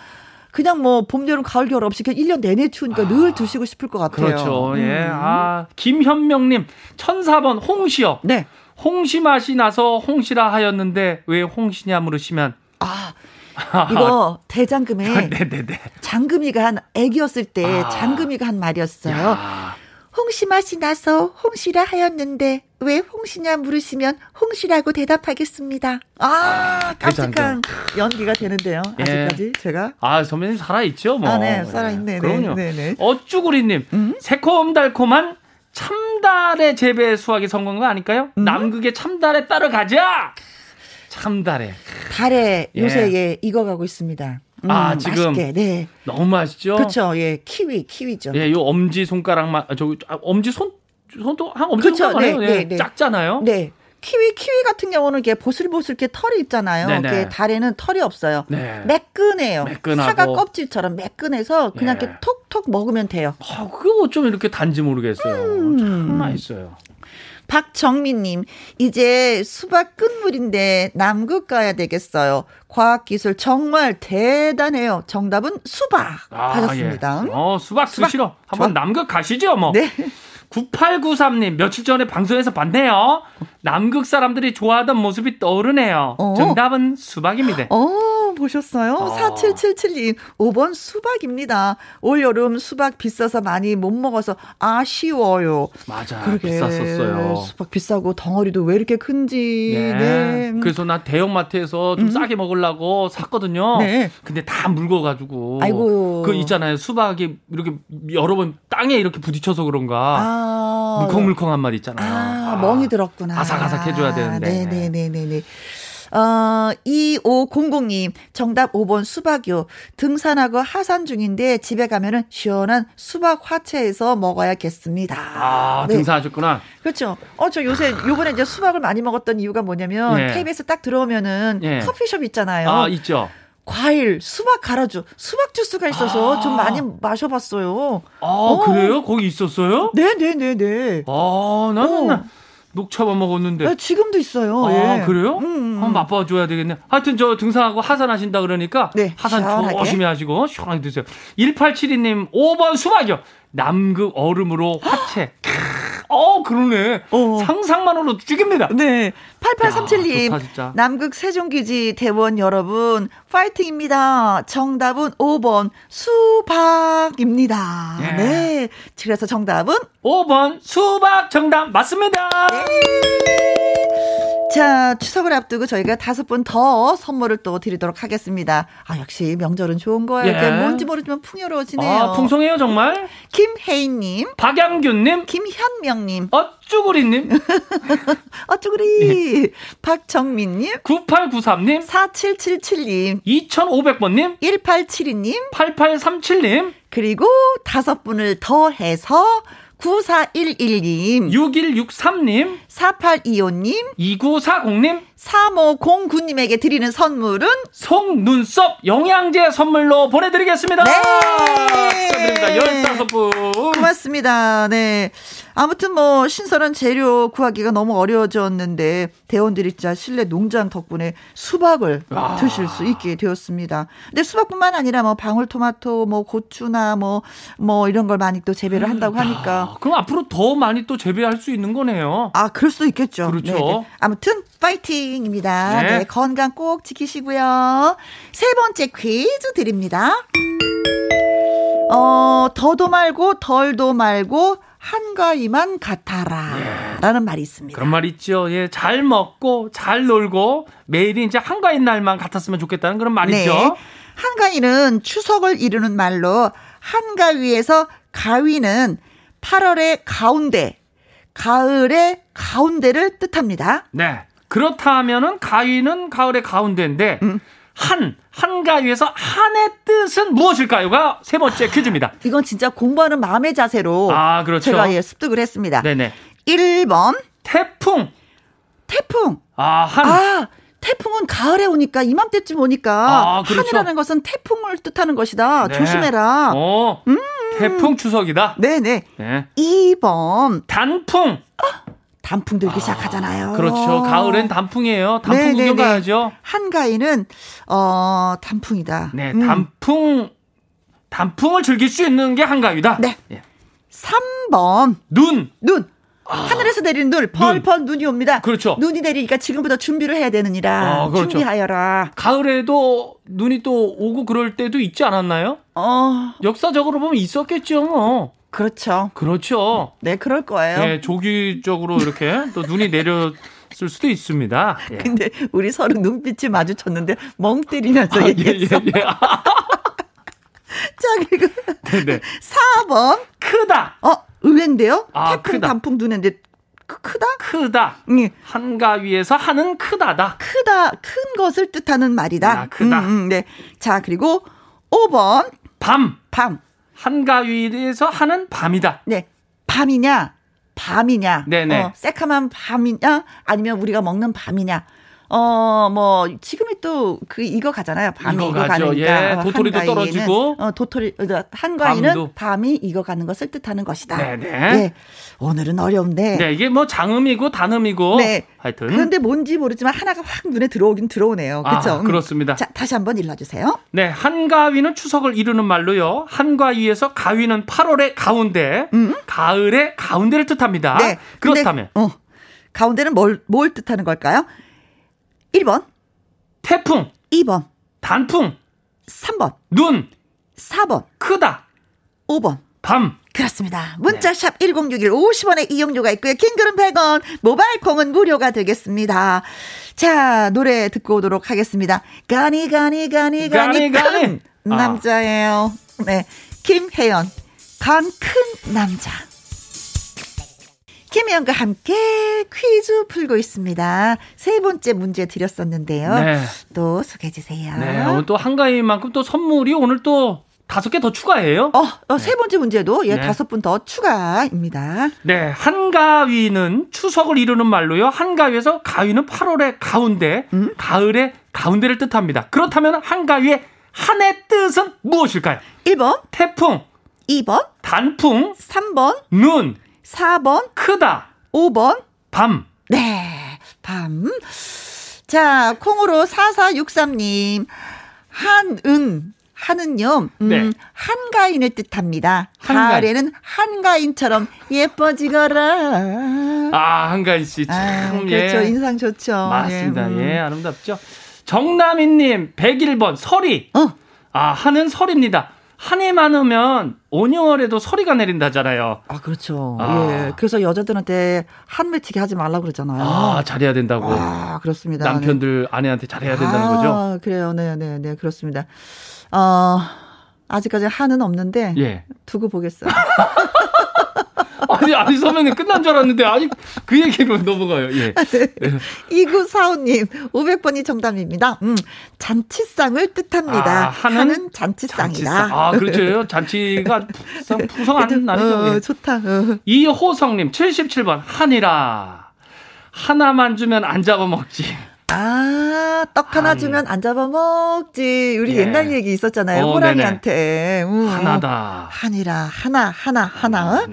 그냥 뭐 봄, 여름, 가을, 겨울 없이 그냥 1년 내내 추우니까 늘 드시고 싶을 것 같아요. 아. 그렇죠. 예. 음. 아, 김현명님, 1004번 홍시요. 네. 홍시 맛이 나서 홍시라 하였는데 왜 홍시냐 물으시면 아, 이거 대장금에 네네네. 장금이가 한 애기였을 때 아. 장금이가 한 말이었어요. 야, 홍시 맛이 나서 홍시라 하였는데 왜 홍시냐 물으시면 홍시라고 대답하겠습니다. 아, 깜찍한 연기가 되는데요. 예. 아직까지 제가. 아 선배님 살아 있죠 뭐. 아, 네, 살아있네. 네, 그럼요. 네, 네. 어쭈구리님, 음? 새콤달콤한 참달의 재배 수확이 성공한 거 아닐까요? 음? 남극의 참달에 따라가자. 참달에 달에 예. 요새 예 익어가고 있습니다. 음, 아, 지금? 맛있게. 네. 너무 맛있죠. 그렇죠. 예, 키위, 키위죠. 예, 요 엄지 손가락만 아, 저 아, 엄지 손 손도 한 엄지 그쵸, 손가락이에요. 네, 예, 네, 네. 작잖아요. 네. 키위, 키위 같은 경우는 이렇게 보슬보슬 이렇게 털이 있잖아요. 네네. 이렇게 달에는 털이 없어요. 네. 매끈해요. 매끈하고. 사과 껍질처럼 매끈해서 그냥 예. 이렇게 톡톡 먹으면 돼요. 아, 그거 어쩜 이렇게 단지 모르겠어요. 음. 참 맛있어요. 박정민님, 이제 수박 끝물인데 남극 가야 되겠어요. 과학기술 정말 대단해요. 정답은 수박 하셨습니다. 예. 어, 수박. 수시로 한번. 남극 가시죠, 뭐. 네. 9893님, 며칠 전에 방송에서 봤네요. 남극 사람들이 좋아하던 모습이 떠오르네요. 어. 정답은 수박입니다. 어, 보셨어요? 어. 4777님, 5번 수박입니다. 올여름 수박 비싸서 많이 못 먹어서 아쉬워요. 맞아, 그러게. 비쌌었어요. 수박 비싸고 덩어리도 왜 이렇게 큰지. 예. 네. 그래서 나 대형마트에서 좀 싸게 먹으려고 샀거든요. 네. 근데 다 묽어가지고. 아이고. 그 있잖아요. 수박이 이렇게 여러 번 땅에 이렇게 부딪혀서 그런가. 아. 물컹물컹한 맛 있잖아요. 아, 아. 멍이 들었구나. 아삭아삭 해줘야 되는데. 네네네네 네. 어, 2500님, 정답 5번 수박이요. 등산하고 하산 중인데 집에 가면은 시원한 수박 화채에서 먹어야겠습니다. 아, 네. 등산하셨구나. 그렇죠. 어, 저 요새, 요번에 이제 수박을 많이 먹었던 이유가 뭐냐면, 예. KBS 딱 들어오면은 예. 커피숍 있잖아요. 아, 있죠. 과일, 수박 갈아주, 수박 주스가 있어서 아. 좀 많이 마셔봤어요. 아, 그래요? 거기 있었어요? 네네네네. 아, 나는 어. 녹차만 먹었는데. 네, 지금도 있어요. 아, 예. 그래요? 음, 음. 한번 맛봐줘야 되겠네. 하여튼 저 등산하고 하산하신다 그러니까 네, 하산 시원하게. 조심히 하시고 시원하게 드세요. 1872님 5번 수박이요. 남극 얼음으로 화채. 캬, 어, 그러네. 어. 상상만으로도 죽입니다. 네. 야, 8837님. 좋다, 진짜. 남극 세종기지 대원 여러분, 파이팅입니다. 정답은 5번, 수박입니다. 예. 네. 그래서 정답은? 5번 수박 정답 맞습니다. 자, 추석을 앞두고 저희가 다섯 분 더 선물을 또 드리도록 하겠습니다. 아, 역시 명절은 좋은 거예요. 예. 이렇게 뭔지 모르지만 풍요로워지네요. 아, 풍성해요, 정말. 김혜인님, 박양균님, 김현명 님, 어쭈구리님, 어쭈구리, 박정민님, 9893님, 4777님, 2500번님, 1872님, 8837님, 그리고 다섯 분을 더 해서 9411님, 6163님, 4825님, 2940님, 3509님에게 드리는 선물은 속눈썹 영양제 선물로 보내드리겠습니다. 네. 축하드립니다. 15분. 고맙습니다. 네. 아무튼 뭐 신선한 재료 구하기가 너무 어려워졌는데 대원들이 진짜 실내 농장 덕분에 수박을 아. 드실 수 있게 되었습니다. 근데 수박뿐만 아니라 뭐 방울토마토, 뭐 고추나 뭐뭐 이런 걸 많이 또 재배를 한다고 하니까 아, 그럼 앞으로 더 많이 또 재배할 수 있는 거네요. 아, 그럴 수도 있겠죠. 그렇죠. 네네. 아무튼 파이팅 입니다. 네. 네, 건강 꼭 지키시고요. 세 번째 퀴즈 드립니다. 어, 더도 말고 덜도 말고 한가위만 같아라. 라는 말이 있습니다. 네. 그런 말 있죠. 예, 잘 먹고 잘 놀고 매일이 이제 한가인 날만 같았으면 좋겠다는 그런 말이죠. 네. 한가위는 추석을 이루는 말로 한가위에서 가위는 8월의 가운데, 가을의 가운데를 뜻합니다. 네. 그렇다면은 가위는 가을의 가운데인데 음. 한 한가위에서 한의 뜻은 무엇일까요가 세 번째 퀴즈입니다. 이건 진짜 공부하는 마음의 자세로 아, 그렇죠. 제가 예, 습득을 했습니다. 네네. 1번 태풍. 태풍. 아, 한. 아, 태풍은 가을에 오니까 이맘때쯤 오니까 아, 그렇죠. 한이라는 것은 태풍을 뜻하는 것이다. 네. 조심해라. 어. 태풍 추석이다. 네네. 네. 2번 단풍. 단풍 들기 시작하잖아요. 그렇죠. 가을엔 단풍이에요. 단풍 네, 구경 네, 네. 가야죠. 한가위는 어 단풍이다. 네, 음. 단풍 단풍을 즐길 수 있는 게 한가위다. 네. 예. 3번 눈. 눈. 하늘에서 내리는 눈, 펄펄 눈 이 옵니다. 아. 그렇죠. 눈이 내리니까 지금부터 준비를 해야 되느니라. 아, 그렇죠. 준비하여라. 가을에도 눈이 또 오고 그럴 때도 있지 않았나요? 어, 역사적으로 보면 있었겠죠. 뭐. 그렇죠. 그렇죠. 네, 그럴 거예요. 네, 조기적으로 이렇게 또 눈이 내렸을 수도 있습니다. 예. 근데 우리 서로 눈빛이 마주쳤는데 멍 때리면서 아, 예, 예, 얘기했어. 예. 아, 자, 그리고 네네. 4번. 크다. 어, 의외인데요? 아, 태풍 크다. 단풍 눈인데 크, 크다? 크다. 응. 한가 위에서 하는 크다다. 크다, 큰 것을 뜻하는 말이다. 아, 크다. 음, 음, 네. 자, 그리고 5번. 밤. 밤. 한가위에서 하는 밤이다. 네. 밤이냐? 밤이냐? 네네. 어, 새카만 밤이냐? 아니면 우리가 먹는 밤이냐? 어, 뭐, 지금이 또, 그, 이거 가잖아요. 밤이 이거 이거. 가니까. 예, 어, 도토리도 떨어지고. 어, 도토리, 어, 한가위는 밤도. 밤이 익어가는 것을 뜻하는 것이다. 네네. 예. 오늘은 어려운데. 네, 이게 뭐 장음이고 단음이고. 네. 하여튼. 그런데 뭔지 모르지만 하나가 확 눈에 들어오긴 들어오네요. 그렇죠? 아, 그렇습니다. 자, 다시 한번 일러주세요. 네, 한가위는 추석을 이루는 말로요. 한가위에서 가위는 8월의 가운데, 가을의 가운데를 뜻합니다. 음. 네. 근데, 그렇다면 어, 가운데는 뭘, 뭘 뜻하는 걸까요? 1번, 태풍, 2번, 단풍, 3번, 눈, 4번, 크다, 5번. 밤. 그렇습니다. 문자샵 1061 50원의 이용료가 있고요. 킹글은 100원, 모바일 콩은 무료가 되겠습니다. 자, 노래 듣고 오도록 하겠습니다. 가니 가니 가니 가니 가니, 가니. 큰 아. 남자예요. 네. 김혜연. 간큰 남자. 김혜연과 함께 퀴즈 풀고 있습니다. 세 번째 문제 드렸었는데요. 네. 또 소개해 주세요. 네, 오늘 또 한가위만큼 또 선물이 오늘 또 다섯 개 더 추가해요. 어, 어, 세 번째 문제도 예, 네. 다섯 분 더 추가입니다. 네, 한가위는 추석을 이루는 말로요. 한가위에서 가위는 8월의 가운데, 음? 가을의 가운데를 뜻합니다. 그렇다면 한가위의 한의 뜻은 무엇일까요? 1번, 태풍, 2번, 단풍, 3번, 눈, 4번, 크다, 5번. 밤. 네, 밤. 자, 콩으로 4463님. 한은, 한은요, 음, 네. 한가인을 뜻합니다. 한가인. 가을에는 한가인처럼 예뻐지거라. 아, 한가위 씨. 참, 아, 예. 그렇죠. 인상 좋죠. 맞습니다. 음. 예, 아름답죠. 정남희님, 101번, 설이. 어, 아, 한은 설입니다. 한이 많으면 5, 6월에도 서리가 내린다잖아요. 아, 그렇죠. 아. 예. 그래서 여자들한테 한 맺히게 하지 말라고 그러잖아요. 아, 잘해야 된다고. 아, 그렇습니다. 네. 남편들 아내한테 잘해야 된다는 아, 거죠. 그래요. 네, 네, 네, 그렇습니다. 어, 아직까지 한은 없는데 예. 두고 보겠어요. 아니, 아니, 선배님 끝난 줄 알았는데, 아직 그 얘기로 넘어가요. 예. 아, 네. 네. 2945님, 500번이 정답입니다. 음, 잔치상을 뜻합니다. 아, 하는, 하는 잔치상이다. 잔치상. 아, 그렇죠. 잔치가 풍성한 날이죠. 어, 예. 좋다. 어. 이호성님, 77번, 한이라. 하나만 주면 안 잡아먹지. 아, 떡 하나 한. 주면 안 잡아먹지. 우리 예. 옛날 얘기 있었잖아요. 어, 호랑이한테. 음. 하나다. 한이라, 하나, 하나, 하나. 어?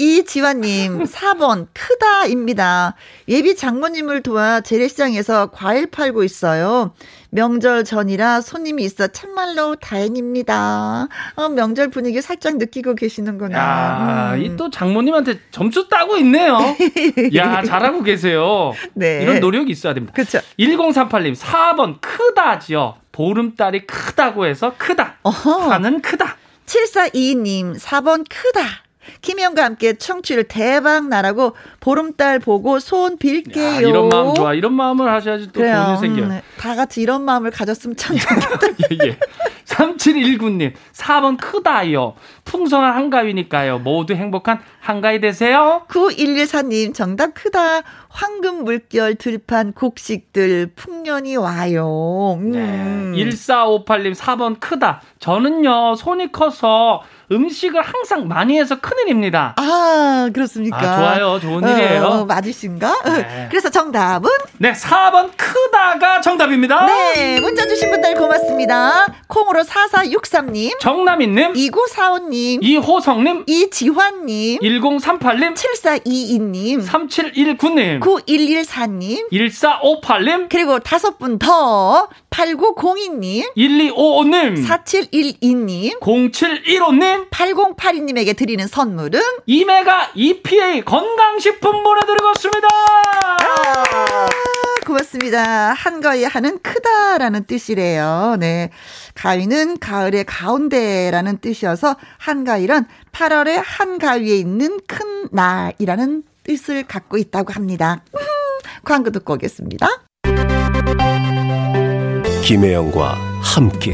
이지환님, 4번, 크다입니다. 예비 장모님을 도와 재래시장에서 과일 팔고 있어요. 명절 전이라 손님이 있어 참말로 다행입니다. 어, 명절 분위기 살짝 느끼고 계시는구나. 야, 음. 이또 장모님한테 점수 따고 있네요. 야, 잘하고 계세요. 네. 이런 노력이 있어야 됩니다. 그렇죠. 1038님, 4번 크다지요. 보름달이 크다고 해서 크다. 어허. 하는 크다. 7422님, 4번 크다. 김희영과 함께 청취를 대박 나라고 보름달 보고 소원 빌게요. 야, 이런 마음 좋아. 이런 마음을 하셔야지 또 돈이 생겨요. 음, 다 같이 이런 마음을 가졌으면 참 좋겠다. 예, 예. 3719님, 4번 크다요. 풍성한 한가위니까요. 모두 행복한 한가위 되세요. 9114님, 정답 크다. 황금 물결 들판 곡식들 풍년이 와요. 음. 네. 1458님, 4번 크다. 저는요, 손이 커서 음식을 항상 많이 해서 큰일입니다. 아, 그렇습니까? 아, 좋아요. 좋은 일이에요. 어, 맞으신가? 네. 그래서 정답은? 네, 4번 크다가 정답입니다. 네, 문자 주신 분들 고맙습니다. 콩으로 4463님, 정남인님, 2945님, 이호성 님, 이지환 님, 1038님, 7422님, 3719님, 9114님, 1458님, 그리고 다섯 분 더, 8902님, 1255님, 4712님, 0715님, 8082님에게 드리는 선물은 이메가 EPA 건강식품 보내드리고 있습니다. 아, 고맙습니다. 한가위 하는 크다라는 뜻이래요. 네. 가위는 가을의 가운데라는 뜻이어서 한가위는 8월의 한가위에 있는 큰 날이라는 뜻을 갖고 있다고 합니다. 음, 광고 듣고 오겠습니다. 김혜영과 함께.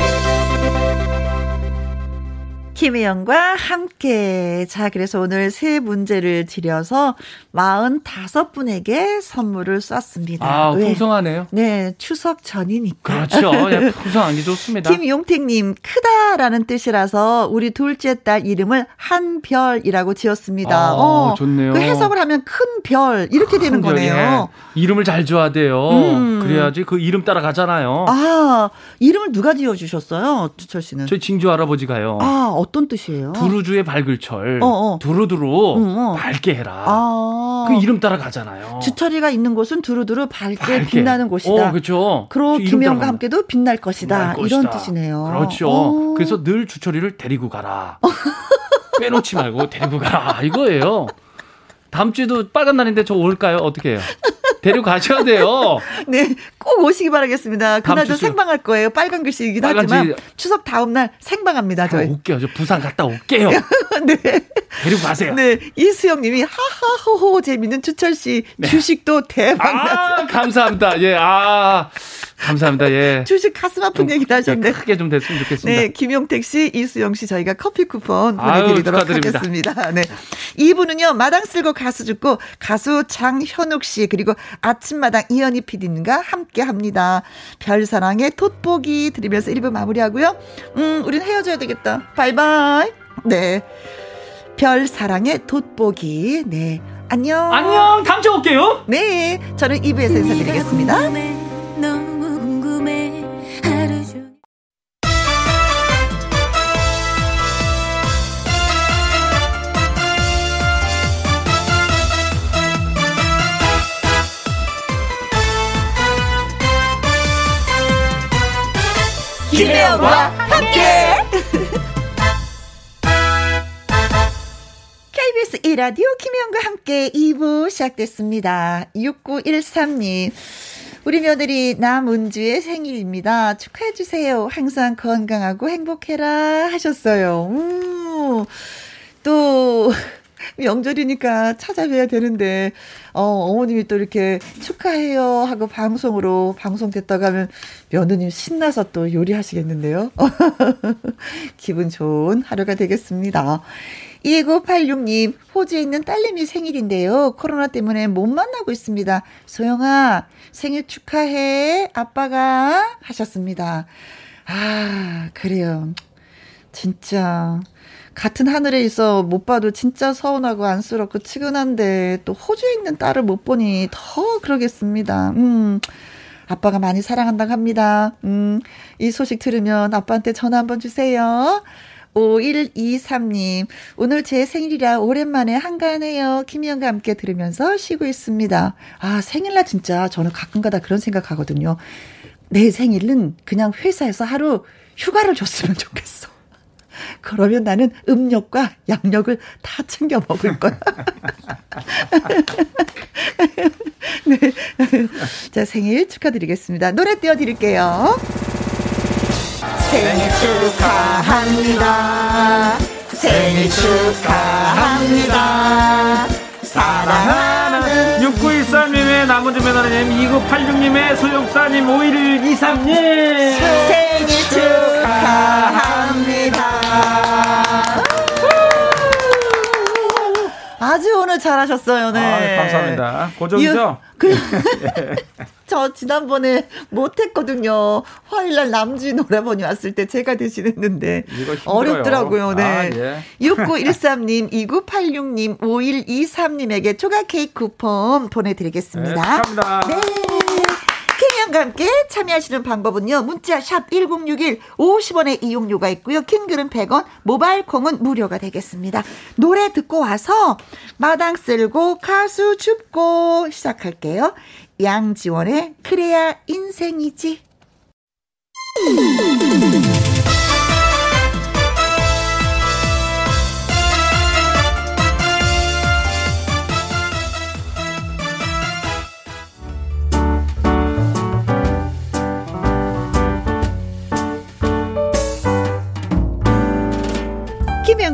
김혜영과 함께. 자, 그래서 오늘 세 문제를 드려서 45분에게 선물을 쐈습니다. 아, 왜? 풍성하네요. 네, 추석 전이니까. 그렇죠. 예, 풍성한 게 좋습니다. 김용택님, 크다라는 뜻이라서 우리 둘째 딸 이름을 한별이라고 지었습니다. 아, 어, 좋네요. 그 해석을 하면 큰 별, 이렇게 되는 거네요. 예. 이름을 잘 줘야 돼요. 음. 그래야지 그 이름 따라가잖아요. 아, 이름을 누가 지어주셨어요? 주철 씨는? 저희 징주 할아버지가요. 아, 어떤 뜻이에요? 두루주의 밝을 철. 어, 어. 두루두루 음, 어. 밝게 해라. 아. 그 이름 따라 가잖아요. 주철이가 있는 곳은 두루두루 밝게, 밝게. 빛나는 곳이다. 어, 그렇죠. 그리고 김영과 함께도 빛날 것이다. 빛날 이런 뜻이네요. 그렇죠. 오. 그래서 늘 주철이를 데리고 가라. 빼놓지 말고 데리고 가라. 이거예요. 다음 주에도 빨간 날인데 저 올까요? 어떻게 해요? 데려가셔야 돼요. 네, 꼭 오시기 바라겠습니다. 그날도 생방할 거예요. 빨간 글씨이기도 하지만 추석 다음 날 생방합니다. 저희. 올게요. 저 부산 갔다 올게요. 네. 데리고 가세요. 네, 이수영 님이 하하호호 재밌는 추철 씨 네. 주식도 대박 아, 감사합니다. 예, 아. 감사합니다. 예. 주식 가슴 아픈 얘기를 하셨네. 크게 좀 됐으면 좋겠습니다. 네, 김용택 씨, 이수영 씨 저희가 커피 쿠폰 보내드리도록 아유, 하겠습니다. 네. 2부는요, 마당 쓸고 가수 죽고 가수 장현욱 씨, 그리고 아침마당 이현희 PD님과 함께 합니다. 별사랑의 돋보기 드리면서 1부 마무리하고요. 음, 우린 헤어져야 되겠다. 바이바이. 네. 별사랑의 돋보기. 네. 안녕. 안녕. 다음 주에 올게요. 네. 저는 2부에서 인사드리겠습니다. 김혜영과 함께. KBS 1라디오 김혜영과 함께 2부 시작됐습니다. 6913님. 우리 며느리 남은주의 생일입니다. 축하해주세요. 항상 건강하고 행복해라 하셨어요. 음, 또, 명절이니까 찾아뵈야 되는데, 어, 어머님이 또 이렇게 축하해요 하고 방송으로 방송 됐다고 하면 며느님 신나서 또 요리하시겠는데요. 기분 좋은 하루가 되겠습니다. 2986님, 호주에 있는 딸내미 생일인데요. 코로나 때문에 못 만나고 있습니다. 소영아, 생일 축하해. 아빠가 하셨습니다. 아, 그래요. 진짜. 같은 하늘에 있어 못 봐도 진짜 서운하고 안쓰럽고 치근한데 또 호주에 있는 딸을 못 보니 더 그러겠습니다. 음. 아빠가 많이 사랑한다고 합니다. 음. 이 소식 들으면 아빠한테 전화 한번 주세요. 5123님, 오늘 제 생일이라 오랜만에 한가하네요. 김희영과 함께 들으면서 쉬고 있습니다. 아, 생일날 진짜 저는 가끔 가다 그런 생각하거든요. 내 생일은 그냥 회사에서 하루 휴가를 줬으면 좋겠어. 그러면 나는 음력과 양력을 다 챙겨 먹을 거야. 네. 자, 생일 축하드리겠습니다. 노래 띄워드릴게요. 생일 축하합니다. 생일 축하합니다. 사랑하는 6913님의 나머지 매너님 2986님의 소용사님 5123님 생일 축하합니다. 아주 오늘 잘하셨어요. 네. 아, 감사합니다. 고정이죠? 그, 저 지난번에 못했거든요. 화요일날 남지 노래번이 왔을 때 제가 대신했는데 어렵더라고요. 네. 아, 예. 6913님, 2986님, 5123님에게 초각 케이크 쿠폰 보내드리겠습니다. 네, 감사합니다. 네. 김희영과 함께 참여하시는 방법은요. 문자 샵 1061, 50원의 이용료가 있고요. 킹글은 100원, 모바일 콩은 무료가 되겠습니다. 노래 듣고 와서 마당 쓸고 가수 춥고 시작할게요. 양지원의 그래야 인생이지.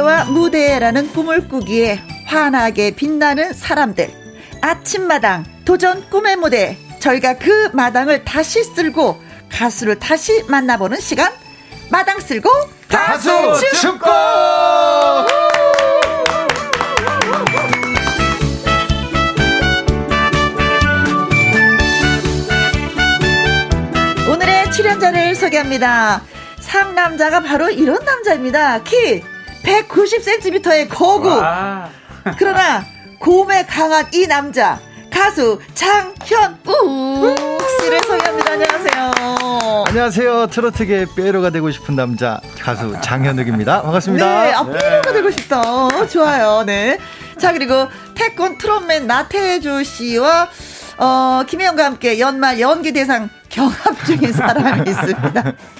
노래와 무대라는 꿈을 꾸기에 환하게 빛나는 사람들. 아침마당 도전 꿈의 무대. 저희가 그 마당을 다시 쓸고 가수를 다시 만나보는 시간. 마당 쓸고 가수 축구! 오늘의 출연자를 소개합니다. 상남자가 바로 이런 남자입니다. 키 190cm의 거구. 와. 그러나 곰에 강한 이 남자 가수 장현우 씨를 소개합니다. 안녕하세요. 안녕하세요. 트로트계 빼로가 되고 싶은 남자 가수 장현욱입니다. 반갑습니다. 네, 아, 빼로가 되고 싶다. 좋아요. 네. 자, 그리고 태권 트롯맨 나태주 씨와 어, 김혜영과 함께 연말 연기 대상 경합 중인 사람이 있습니다.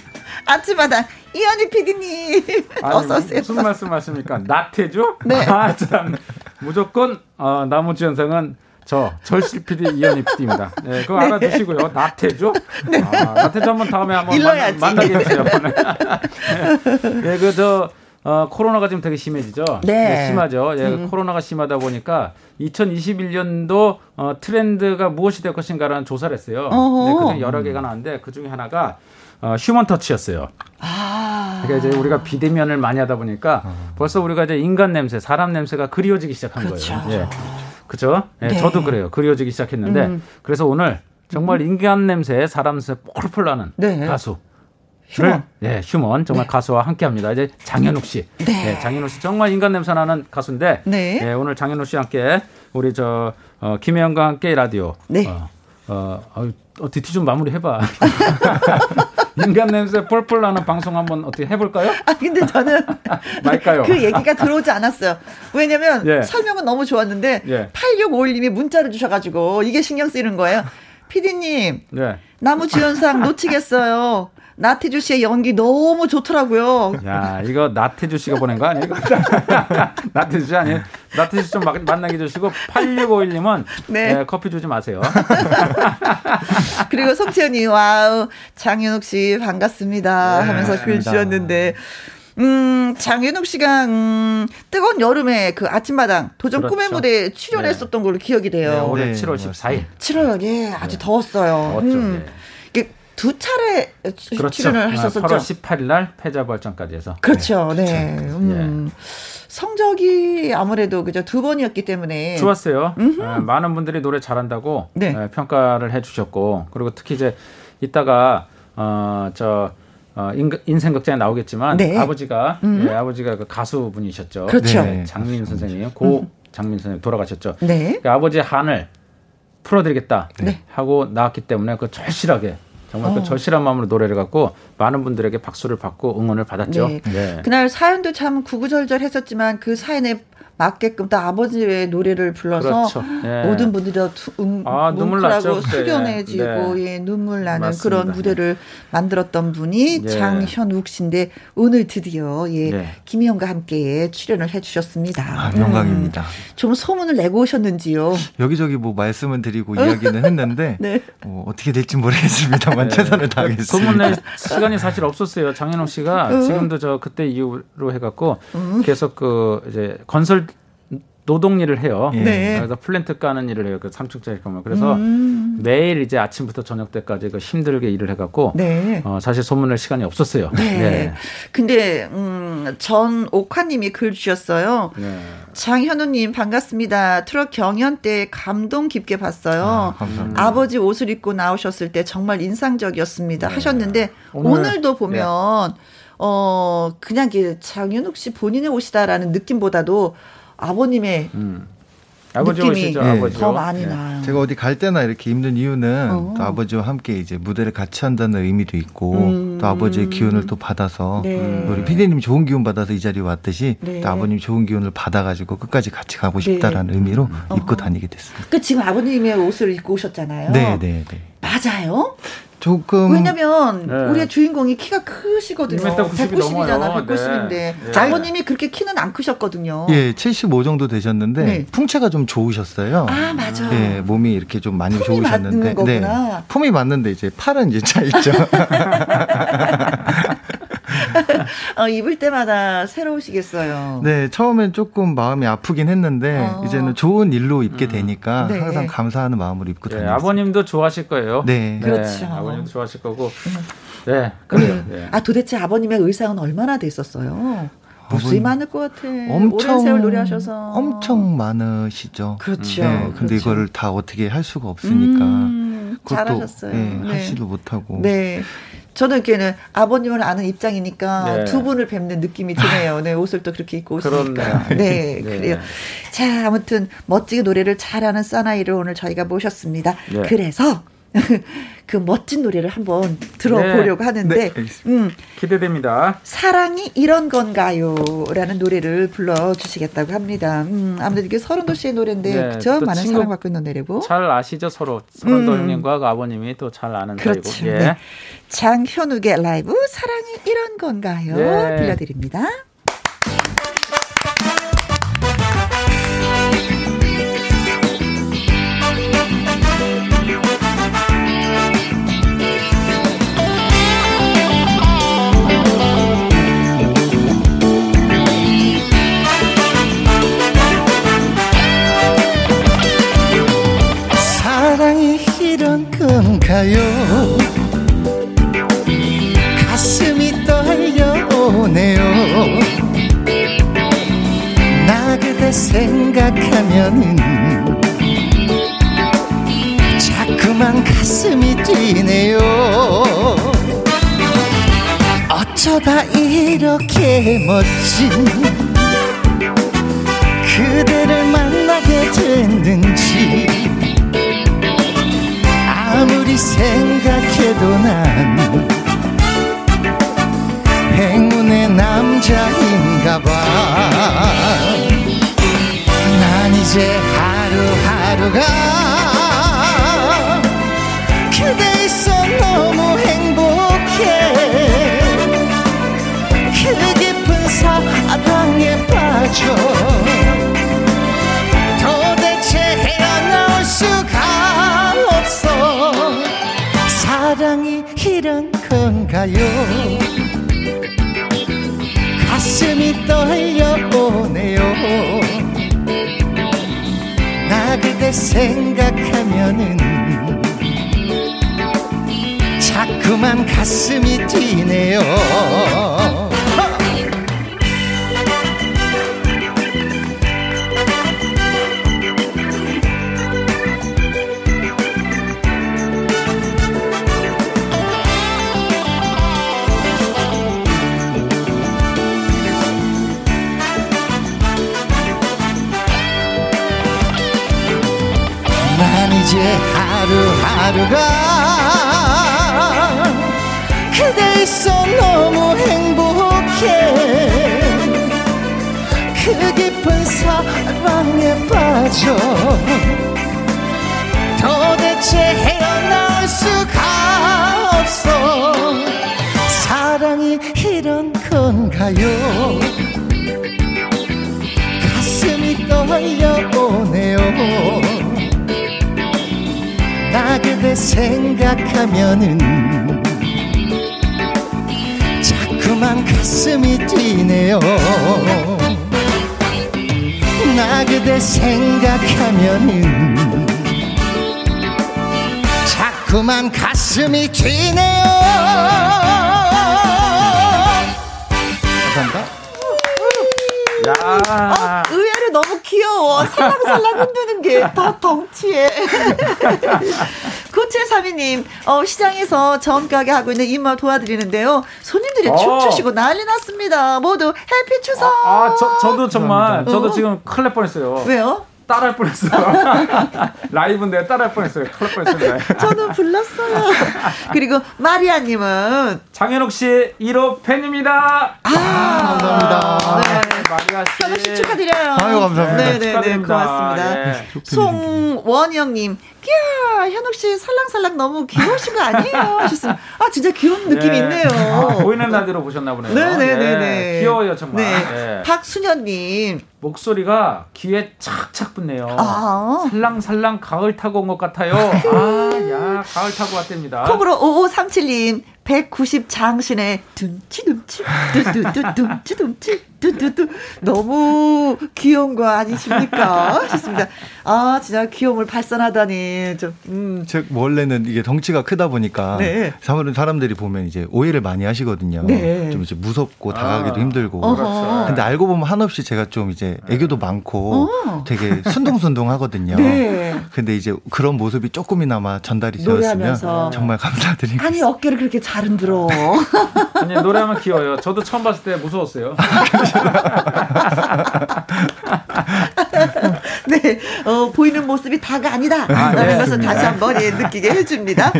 아침마다 이현희 PD님 어서 오세요. 무슨 말씀하십니까? 나태주? 네. 아, 참 무조건 어, 나무주연상은 저 절실 PD 이현희 PD입니다. 네, 그거 알아두시고요. 나태주? 네. 아, 나태주 한번 다음에 한번. 만나, 게 해주세요. 네, 그저 어, 코로나가 지금 되게 심해지죠. 네. 심하죠. 예, 코로나가 심하다 보니까 2021년도 어, 트렌드가 무엇이 될 것인가라는 조사를 했어요. 네, 그중에 여러 개가 나왔는데 그 중에 하나가 어, human touch였어요. 아. 그러니까 이제 우리가 비대면을 많이 하다 보니까 벌써 우리가 이제 인간 냄새, 사람 냄새가 그리워지기 시작한 그렇죠. 거예요. 예. 그죠? 예, 네. 저도 그래요. 그리워지기 시작했는데 음. 그래서 오늘 정말 인간 냄새, 사람 냄새 폴폴 나는 네. 가수. human. 예, human 정말 가수와 함께 합니다. 이제 장현욱 씨. 네. 예, 장현욱 씨 정말 인간 냄새 나는 가수인데 네. 예, 오늘 장현욱 씨와 함께 우리 저 어, 김혜영과 함께 라디오 네. 어, 어, 어, 어떻게 좀 마무리 해봐. 인간 냄새 폴폴 나는 방송 한번 어떻게 해볼까요? 아, 근데 저는 말까요? 그 얘기가 들어오지 않았어요. 왜냐면 예. 설명은 너무 좋았는데 예. 8651님이 문자를 주셔가지고 이게 신경 쓰이는 거예요. 피디님 네. 나무 주연상 놓치겠어요. 나태주 씨의 연기 너무 좋더라고요. 야, 이거 나태주 씨가 보낸 거 아니에요? 나태주 씨 아니에요? 나태주 씨 좀 만나게 해주시고 8651님은 네. 커피 주지 마세요. 그리고 송채연이 wow 장현욱 씨 반갑습니다 네, 하면서 글 반갑습니다. 주셨는데 음 장현욱 씨가 음 뜨거운 여름에 그 아침마당 도전 그렇죠. 꿈의 무대에 출연했었던 걸로 기억이 네, 돼요. 올해 네, 7월 맞습니다. 14일. 7월 예 아주 더웠어요. 더웠죠. 음. 네. 두 차례 출- 그렇죠. 출연을 하셨었죠. 8월 18일 날 패자부활전까지 해서. 그렇죠. 네. 그렇죠. 음. 성적이 아무래도 그죠 두 번이었기 때문에 좋았어요. 어, 많은 분들이 노래 잘한다고 네. 어, 평가를 해주셨고 그리고 특히 이제 이따가 어저 어, 인, 인생극장에 나오겠지만 네. 아버지가 예, 아버지가 그 가수분이셨죠. 그렇죠. 네. 장민 선생님, 고 장민 선생님 돌아가셨죠. 네. 그 아버지의 한을 풀어드리겠다 네. 하고 나왔기 때문에 그 절실하게 정말 어. 그 절실한 마음으로 노래를 갖고 많은 분들에게 박수를 받고 응원을 받았죠. 네. 네. 그날 사연도 참 구구절절했었지만 그 사연에 맞게끔 또 아버지의 노래를 불러서 그렇죠. 예. 모든 분들이 음, 아, 뭉클하고. 숙연해지고 네. 예, 눈물 나는 맞습니다. 그런 무대를 만들었던 분이 예. 장현욱 씨인데 오늘 드디어 예, 네. 김희영과 함께 출연을 해주셨습니다. 아, 영광입니다. 음, 좀 소문을 내고 오셨는지요? 여기저기 뭐 말씀을 드리고 이야기는 했는데 네. 어, 어떻게 될지 모르겠습니다만 최선을 다하겠습니다. 소문 낼 시간이 사실 없었어요. 장현욱 씨가 음. 지금도 저 그때 이후로 해갖고 계속 그 이제 건설 노동 일을 해요. 예. 네. 그래서 플랜트 까는 일을 해요. 그 3층짜리 건물. 그래서 음, 매일 이제 아침부터 저녁 때까지 그 힘들게 일을 해갖고 네. 어, 사실 소문낼 시간이 없었어요. 네. 근데 음, 전 옥화님이 글 주셨어요. 네. 장현우님 반갑습니다. 트럭 경연 때 감동 깊게 봤어요. 아, 버지 옷을 입고 나오셨을 때 정말 인상적이었습니다. 네. 하셨는데 오늘- 도 보면 어 그냥 장현욱 씨 본인의 옷이다라는 느낌보다도 아버님의 음. 아버지 느낌이 오시죠. 네. 아버지. 더 많이 나요. 제가 어디 갈 때나 이렇게 입는 이유는 어. 또 아버지와 함께 이제 무대를 같이 한다는 의미도 있고 음. 또 아버지의 기운을 또 받아서 네. 우리 피디님이 좋은 기운 받아서 이 자리에 왔듯이 네. 또 아버님 좋은 기운을 받아가지고 끝까지 같이 가고 싶다라는 의미로 입고 다니게 됐습니다. 그 지금 아버님의 옷을 입고 오셨잖아요. 네, 네, 네. 맞아요. 조금 왜냐면 네. 우리의 주인공이 키가 크시거든요. 2m 90이 190이잖아, 넘어요. 190인데 네. 아버님이 그렇게 키는 안 크셨거든요. 예, 75 정도 되셨는데 네. 풍채가 좀 좋으셨어요. 아 맞아. 예, 몸이 이렇게 좀 많이 품이 좋으셨는데 맞는 거구나. 품이 맞는데 이제 팔은 이제 차 있죠. 어, 입을 때마다 새로우시겠어요. 네, 처음엔 조금 마음이 아프긴 했는데 어. 이제는 좋은 일로 입게 되니까 네. 항상 감사하는 마음으로 입고 네, 다니고 아버님도 좋아하실 거예요. 네. 그렇죠. 아버님도 좋아하실 거고. 네, 그래요. 네. 아 도대체 아버님의 의상은 얼마나 됐었어요? 무수히 아버님 많을 것 같아. 엄청 오랜 세월 노래하셔서. 엄청 많으시죠. 그렇죠. 네, 근데 그렇죠. 이거를 다 어떻게 할 수가 없으니까 음, 그것도 잘하셨어요. 네, 네. 하지도 못하고 네. 저는 이렇게는 아버님을 아는 입장이니까 네. 두 분을 뵙는 느낌이 드네요. 네, 옷을 또 그렇게 입고 오시니까. 네, 네. 그래요. 자, 아무튼 멋지게 노래를 잘하는 사나이를 오늘 저희가 모셨습니다. 네. 그래서 그 멋진 노래를 한번 들어보려고 하는데, 네. 음, 기대됩니다. 사랑이 이런 건가요? 라는 노래를 불러 주시겠다고 합니다. 음, 아무래도 이게 서른도 씨의 노래인데, 네, 그죠? 또 많은 사랑받고 있는 노래고. 잘 아시죠 서로 서른도 음. 형님과 그 아버님이 또 잘 아는 그렇죠. 사이고. 예. 네. 장현욱의 라이브 사랑이 이런 건가요? 네. 들려드립니다. 가요. 가슴이 떨려오네요. 나 그대 생각하면은 자꾸만 가슴이 뛰네요. 어쩌다 이렇게 멋진 그대를 만나게 됐는지 아무리 생각해도 난 행운의 남자인가 봐. 난 이제 하루하루가 그대 있어 너무 행복해. 그 깊은 사랑에 빠져 사랑이 이런 건가요? 가슴이 떨려오네요. 나 그대 생각하면은 자꾸만 가슴이 뛰네요 이제 하루하루가 그대 있어 너무 행복해. 그 깊은 사랑에 빠져 도대체 헤어나올 수가 없어. 사랑이 이런 건가요? 가슴이 떨려오네요. 나 그대 생각하면은 자꾸만 가슴이 뛰네요 나 그대 생각하면은 자꾸만 가슴이 뛰네요 감사합니다 야. 어, 의외로 너무 귀여워. 살랑살랑 흔드는 게더 덩치해. 9732님, 어, 시장에서 전가게 하고 있는 이마 도와드리는데요. 손님들이 어. 춤추시고 난리 났습니다. 모두 해피 추석! 아, 저, 저도 정말, 감사합니다. 저도 어. 지금 큰일 날 뻔했어요. 왜요? 따라할 뻔했어요. 라이브인데 따라할 뻔했어요. 큰일 날 뻔했어요. 저는 불렀어요. 그리고 마리아님은 장현옥 씨 1호 팬입니다. 아, 감사합니다. 네. 마리아 씨. 현우 씨 축하드려요. 아유, 감사합니다. 네 네네, 축하드립니다. 고맙습니다. 예. 송원영님, 끼야, 현욱 씨 살랑살랑 너무 귀여우신 거 아니에요? 하셨어요. 아, 진짜 귀여운 느낌이 예. 있네요. 아, 보이는 라디오로 보셨나 보네요. 네 네 네네. 예, 귀여워요, 정말. 네. 예. 박순현님, 목소리가 귀에 착착 붙네요. 아. 살랑살랑 가을 타고 온 것 같아요. 아, 야, 가을 타고 왔답니다. 콩으로 5537님, 190 장신의 둠치 둠치, 둠두둠치, 둠치, 너무 귀여운 거 아니십니까? 좋습니다. 아, 진짜 귀여움을 발산하다니. 좀, 음. 즉 원래는 이게 덩치가 크다 보니까 네. 사람들- 사람들이 보면 이제 오해를 많이 하시거든요. 네. 좀 이제 무섭고 아. 다가기도 힘들고. 어허. 근데 알고 보면 한없이 제가 좀 이제 애교도 많고 어. 되게 순둥순둥하거든요. 네. 근데 이제 그런 모습이 조금이나마 전달이 되었으면 노래하면서. 정말 감사드립니다. 아니, 어깨를 그렇게 잘 흔들어. 아니, 노래하면 귀여워요. 저도 처음 봤을 때 무서웠어요. 네, 어, 보이는 모습이 다가 아니다. 아, 라는 네. 것을 다시 한번 예, 느끼게 해줍니다.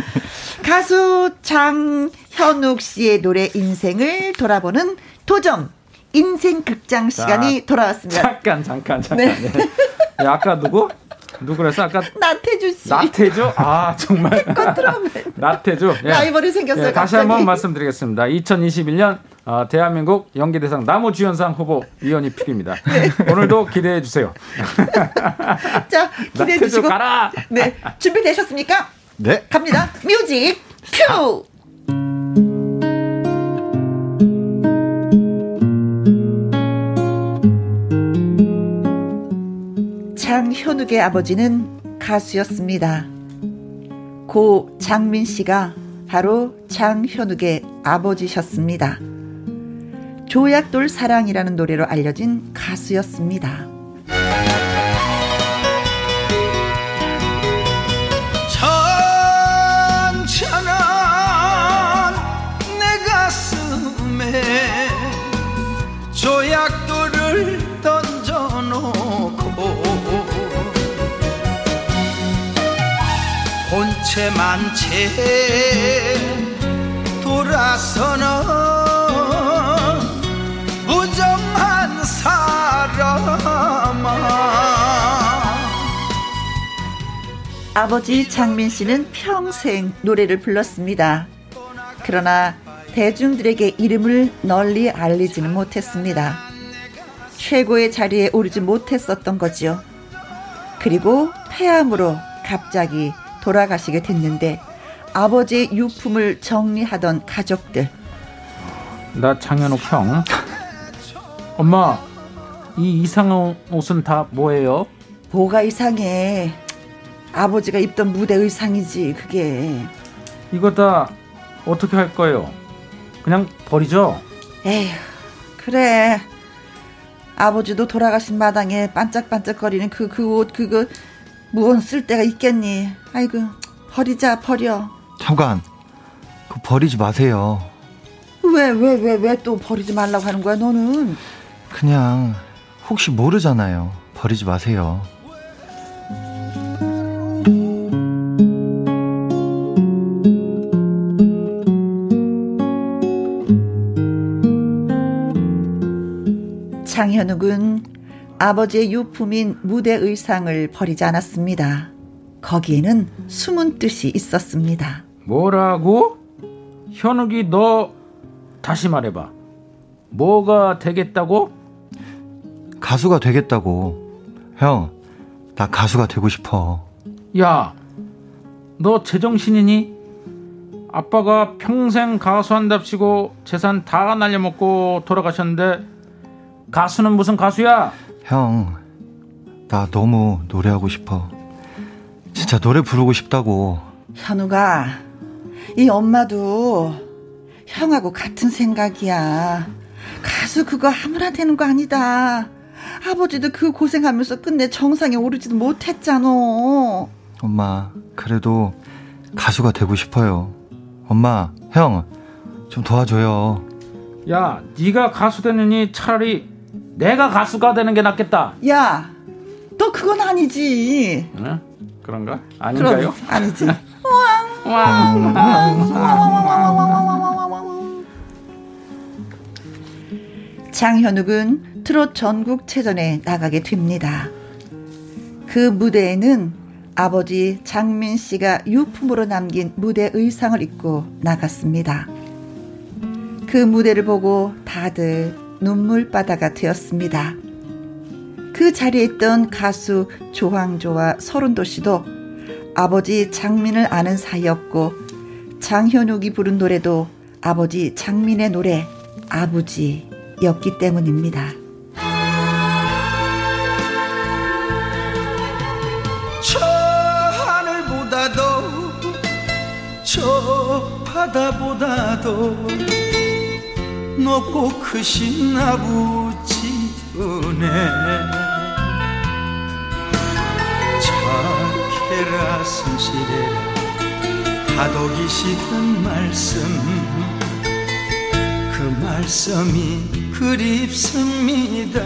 가수 장현욱 씨의 노래 인생을 돌아보는 도전 인생 극장 시간이 돌아왔습니다. 잠깐, 잠깐, 잠깐. 네. 네. 아까 누구? 누구랬어? 아까 나태주 씨. 나태주? 아 정말. 나태주. 예. 라이벌이 생겼어요. 예, 다시 한번 말씀드리겠습니다. 2021년 어, 대한민국 연기대상 나무주연상 후보 이현희 PD입니다. 네. 오늘도 기대해 주세요. 자 기대해 주시고. 가라. 네 준비 되셨습니까? 네. 갑니다. 뮤직 큐. 장현욱의 아버지는 가수였습니다. 고 장민 씨가 바로 장현욱의 아버지셨습니다. 조약돌 사랑이라는 노래로 알려진 가수였습니다. 본체만체 돌아서는 무정한 사람아 아버지 장민 씨는 평생 노래를 불렀습니다. 그러나 대중들에게 이름을 널리 알리지는 못했습니다. 최고의 자리에 오르지 못했었던 거지요. 그리고 폐암으로 갑자기 돌아가시게 됐는데 아버지의 유품을 정리하던 가족들. 나 장현욱 형. 엄마, 이 이상한 옷은 다 뭐예요? 뭐가 이상해. 아버지가 입던 무대 의상이지, 그게. 이거 다 어떻게 할 거예요? 그냥 버리죠? 에휴, 그래. 아버지도 돌아가신 마당에 반짝반짝거리는 그, 그 옷, 그거, 무언 쓸 데가 있겠니? 아이고 버리자 버려. 잠깐 그 버리지 마세요. 왜 왜 왜 왜 또 버리지 말라고 하는 거야 너는? 그냥 혹시 모르잖아요. 버리지 마세요. 장현욱은 아버지의 유품인 무대 의상을 버리지 않았습니다. 거기에는 숨은 뜻이 있었습니다. 뭐라고? 현욱이 너 다시 말해봐. 뭐가 되겠다고? 가수가 되겠다고. 형, 나 가수가 되고 싶어. 야, 너 제정신이니? 아빠가 평생 가수 한답시고 재산 다 날려먹고 돌아가셨는데 가수는 무슨 가수야? 형, 나 너무 노래하고 싶어. 진짜 노래 부르고 싶다고. 현우가, 이 엄마도 형하고 같은 생각이야. 가수 그거 아무나 되는 거 아니다. 아버지도 그 고생하면서 끝내 정상에 오르지도 못했잖아. 엄마, 그래도 가수가 되고 싶어요. 엄마, 형, 좀 도와줘요. 야, 네가 가수 되느니 차라리 내가 가수가 되는 게 낫겠다. 야, 너 그건 아니지. 응? 그런가? 아닌가요? 아니지. 장현욱은 트롯 전국 체전에 나가게 됩니다. 그 무대에는 아버지 장민 씨가 유품으로 남긴 무대 의상을 입고 나갔습니다. 그 무대를 보고 다들 눈물바다가 되었습니다. 그 자리에 있던 가수 조황조와 서른도 씨도 아버지 장민을 아는 사이였고 장현욱이 부른 노래도 아버지 장민의 노래 아버지였기 때문입니다. 저 하늘보다도 저 바다보다도 높고 크신 아버지 은혜. 착해라 성실해라 다독이시던 말씀. 그 말씀이 그립습니다.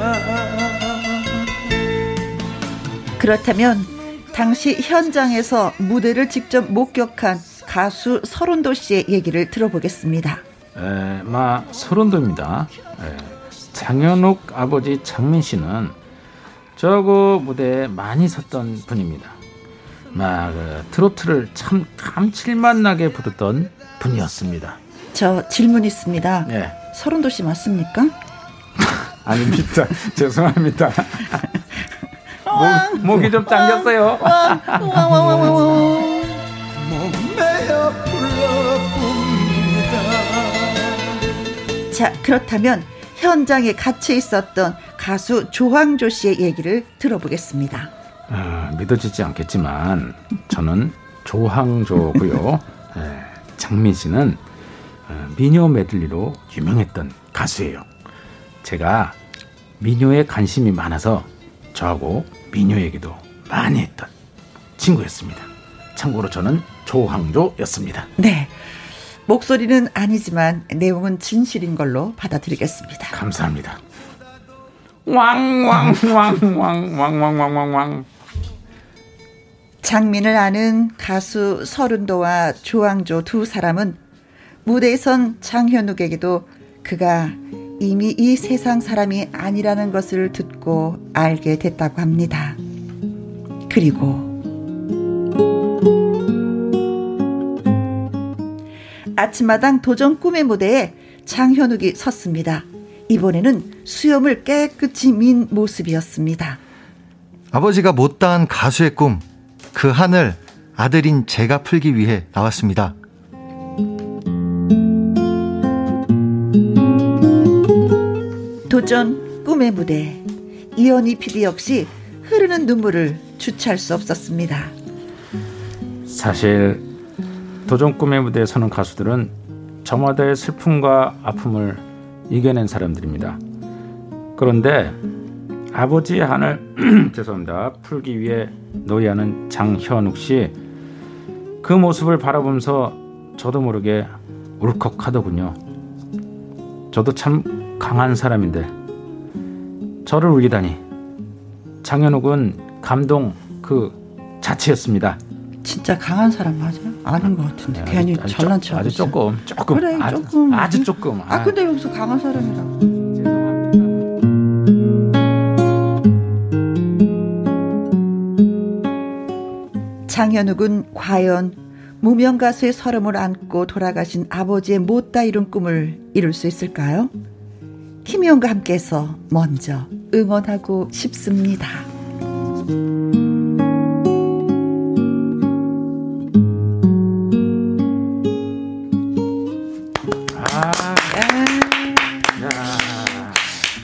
그렇다면 당시 현장에서 무대를 직접 목격한 가수 서른도 씨의 얘기를 들어보겠습니다. 에, 마 서른도입니다. 에, 장현욱 아버지 장민 씨는 저그 무대에 많이 섰던 분입니다. 막 그, 트로트를 참 감칠맛 나게 부르던 분이었습니다. 저 질문 있습니다. 네. 서른도 씨 맞습니까? 아닙니다. 죄송합니다. 목, 목이 좀 당겼어요. 자, 그렇다면 현장에 같이 있었던 가수 조황조 씨의 얘기를 들어보겠습니다. 어, 믿어지지 않겠지만 저는 조항조고요. 에, 장민 씨는 어, 미녀 메들리로 유명했던 가수예요. 제가 미녀에 관심이 많아서 저하고 미녀 얘기도 많이 했던 친구였습니다. 참고로 저는 조항조였습니다. 네. 목소리는 아니지만 내용은 진실인 걸로 받아들이겠습니다. 감사합니다. 왕왕왕왕왕왕왕왕왕 장민을 아는 가수 서른도와 조항조 두 사람은 무대에선 장현욱에게도 그가 이미 이 세상 사람이 아니라는 것을 듣고 알게 됐다고 합니다. 그리고 아침마당 도전 꿈의 무대에 장현욱이 섰습니다. 이번에는 수염을 깨끗이 민 모습이었습니다. 아버지가 못다한 가수의 꿈, 그 하늘 아들인 제가 풀기 위해 나왔습니다. 도전 꿈의 무대 이현희 PD 역시 흐르는 눈물을 주체할 수 없었습니다. 사실 도전 꿈의 무대에 서는 가수들은 저마다의 슬픔과 아픔을 이겨낸 사람들입니다. 그런데 아버지의 한을 죄송합니다. 풀기 위해 노예하는 장현욱 씨 그 모습을 바라보면서 저도 모르게 울컥하더군요. 저도 참 강한 사람인데 저를 울리다니 장현욱은 감동 그 자체였습니다. 진짜 강한 사람 맞아요? 아닌 것 같은데 괜히 네, 아주, 잘난 조- 척. 아주 조금 조금 그래 아주, 조금. 아주 조금 아 근데 여기서 강한 사람이라고. 장현욱은 과연 무명 가수의 서름을 안고 돌아가신 아버지의 못다 이룬 꿈을 이룰 수 있을까요? 김희영과 함께해서 먼저 응원하고 싶습니다.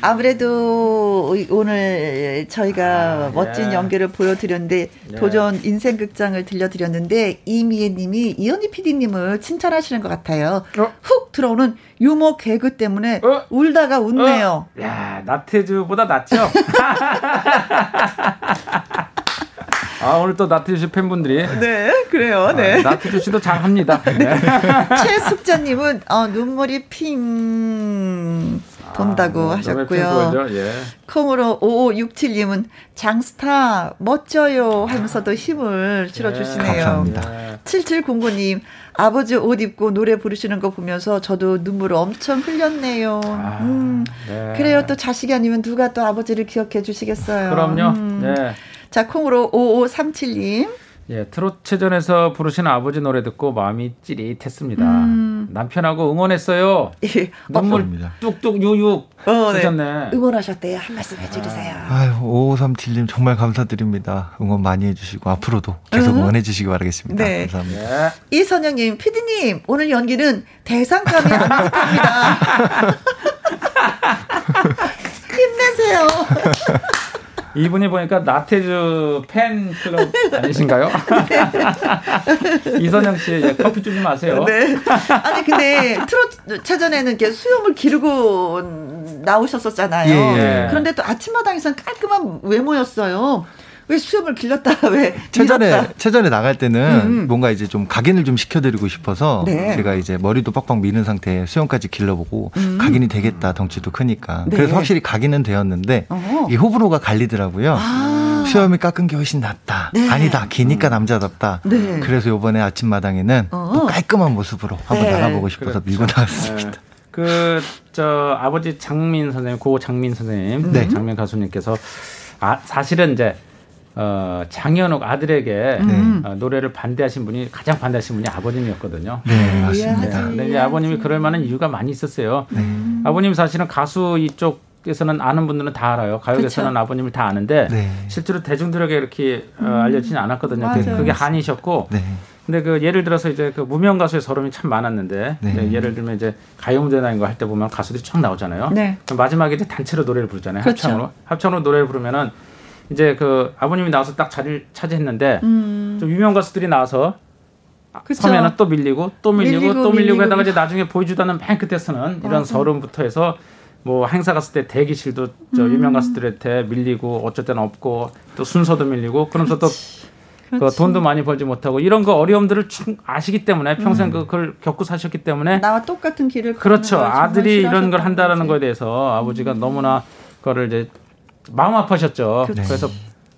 아무래도 오늘 저희가 멋진 연기를 보여드렸는데 도전 인생극장을 들려드렸는데 이미애님이 이현희 PD님을 칭찬하시는 것 같아요. 어? 훅 들어오는 유머 개그 때문에 어? 울다가 웃네요. 야 나태주보다 낫죠? 아 오늘 또 나태주 씨 팬분들이 네, 그래요. 아, 나태주 씨도 잘합니다. 네. 최숙자님은 어, 눈물이 핑 돈다고 아, 하셨고요. 너무 팬이죠? 예. 콩으로 5567님은 장스타 멋져요 하면서도 힘을 실어주시네요. 감사합니다. 예. 7709님 아버지 옷 입고 노래 부르시는 거 보면서 저도 눈물을 엄청 흘렸네요. 아, 음, 네. 그래요. 또 자식이 아니면 누가 또 아버지를 기억해 주시겠어요. 그럼요. 음. 네. 자 콩으로 5537님 예, 트롯체전에서 부르신 아버지 노래 듣고 마음이 찌릿했습니다. 음. 남편하고 응원했어요. 예, 눈물 감사합니다. 뚝뚝 유유 어, 네. 하셨네. 응원하셨대요. 한 말씀 해주세요. 아유, 5537님 정말 감사드립니다. 응원 많이 해주시고, 앞으로도 계속 응원 해주시기 바라겠습니다. 네. 감사합니다. 예. 이선영님, 피디님, 오늘 연기는 대상감이 안 듯합니다. 힘내세요. 이분이 보니까 나태주 팬 클럽 아니신가요? 이선영 씨 예, 커피 주지 마세요. 네. 아니, 근데 트롯 차전에는 이렇게 수염을 기르고 나오셨었잖아요. 예, 예. 그런데 또 아침마당에서는 깔끔한 외모였어요. 왜 수염을 길렀다 왜 체전에 밀었다. 체전에 나갈 때는 음. 뭔가 이제 좀 각인을 좀 시켜드리고 싶어서 네. 제가 이제 머리도 빡빡 미는 상태에 수염까지 길러보고 각인이 되겠다 덩치도 크니까 음. 네. 그래서 확실히 각인은 되었는데 어허. 이 호불호가 갈리더라고요. 아. 수염이 깎은 게 훨씬 낫다. 네. 아니다. 기니까 남자답다. 네. 그래서 이번에 아침 마당에는 어. 또 깔끔한 모습으로 한번 네. 나가보고 싶어서 밀고 나갔습니다. 그 저 아버지 장민 선생님, 고 장민 선생님, 네. 장민 가수님께서 아 사실은 이제 어 장현욱 아들에게 음. 어, 노래를 반대하신 분이 가장 반대하신 분이 아버님이었거든요. 네, 맞습니다. 이해하지. 근데 이제 아버님이 그럴 만한 이유가 많이 있었어요. 네. 아버님 사실은 가수 이쪽 에서는 아는 분들은 다 알아요. 가요계에서는. 아버님을 다 아는데 네. 실제로 대중들에게 이렇게 어, 알려지지 않았거든요. 그- 음. 맞아요. 그게 한이셨고 네. 근데 그 예를 들어서 이제 그 무명 가수의 서름이 참 많았는데 네. 예를 들면 이제 가요 무대나 이거 할 때 보면 가수들이 쫙 나오잖아요. 네. 마지막에 이제 단체로 노래를 부르잖아요. 그렇죠. 합창으로 합창으로 노래를 부르면은 이제 그 아버님이 나와서 딱 자리를 차지했는데 음. 좀 유명 가수들이 나와서 그쵸. 서면은 또 밀리고 또 밀리고, 밀리고, 또 밀리고 밀리고. 하다가 이제 나중에 보여주도 않는 맨 끝에서는 이런. 서름부터 해서 뭐 행사 갔을 때 대기실도 저 음. 유명 가수들한테 밀리고 어쩔 때는 없고 또 순서도 밀리고 그러면서 또그 그렇지. 돈도 많이 벌지 못하고 이런 거 어려움들을 충 아시기 때문에 평생 음. 그걸 겪고 사셨기 때문에 나와 똑같은 길을 그렇죠 아들이 이런 걸 한다라는. 거에 대해서 아버지가 너무나 그거를 이제 마음 아파셨죠 그렇지. 그래서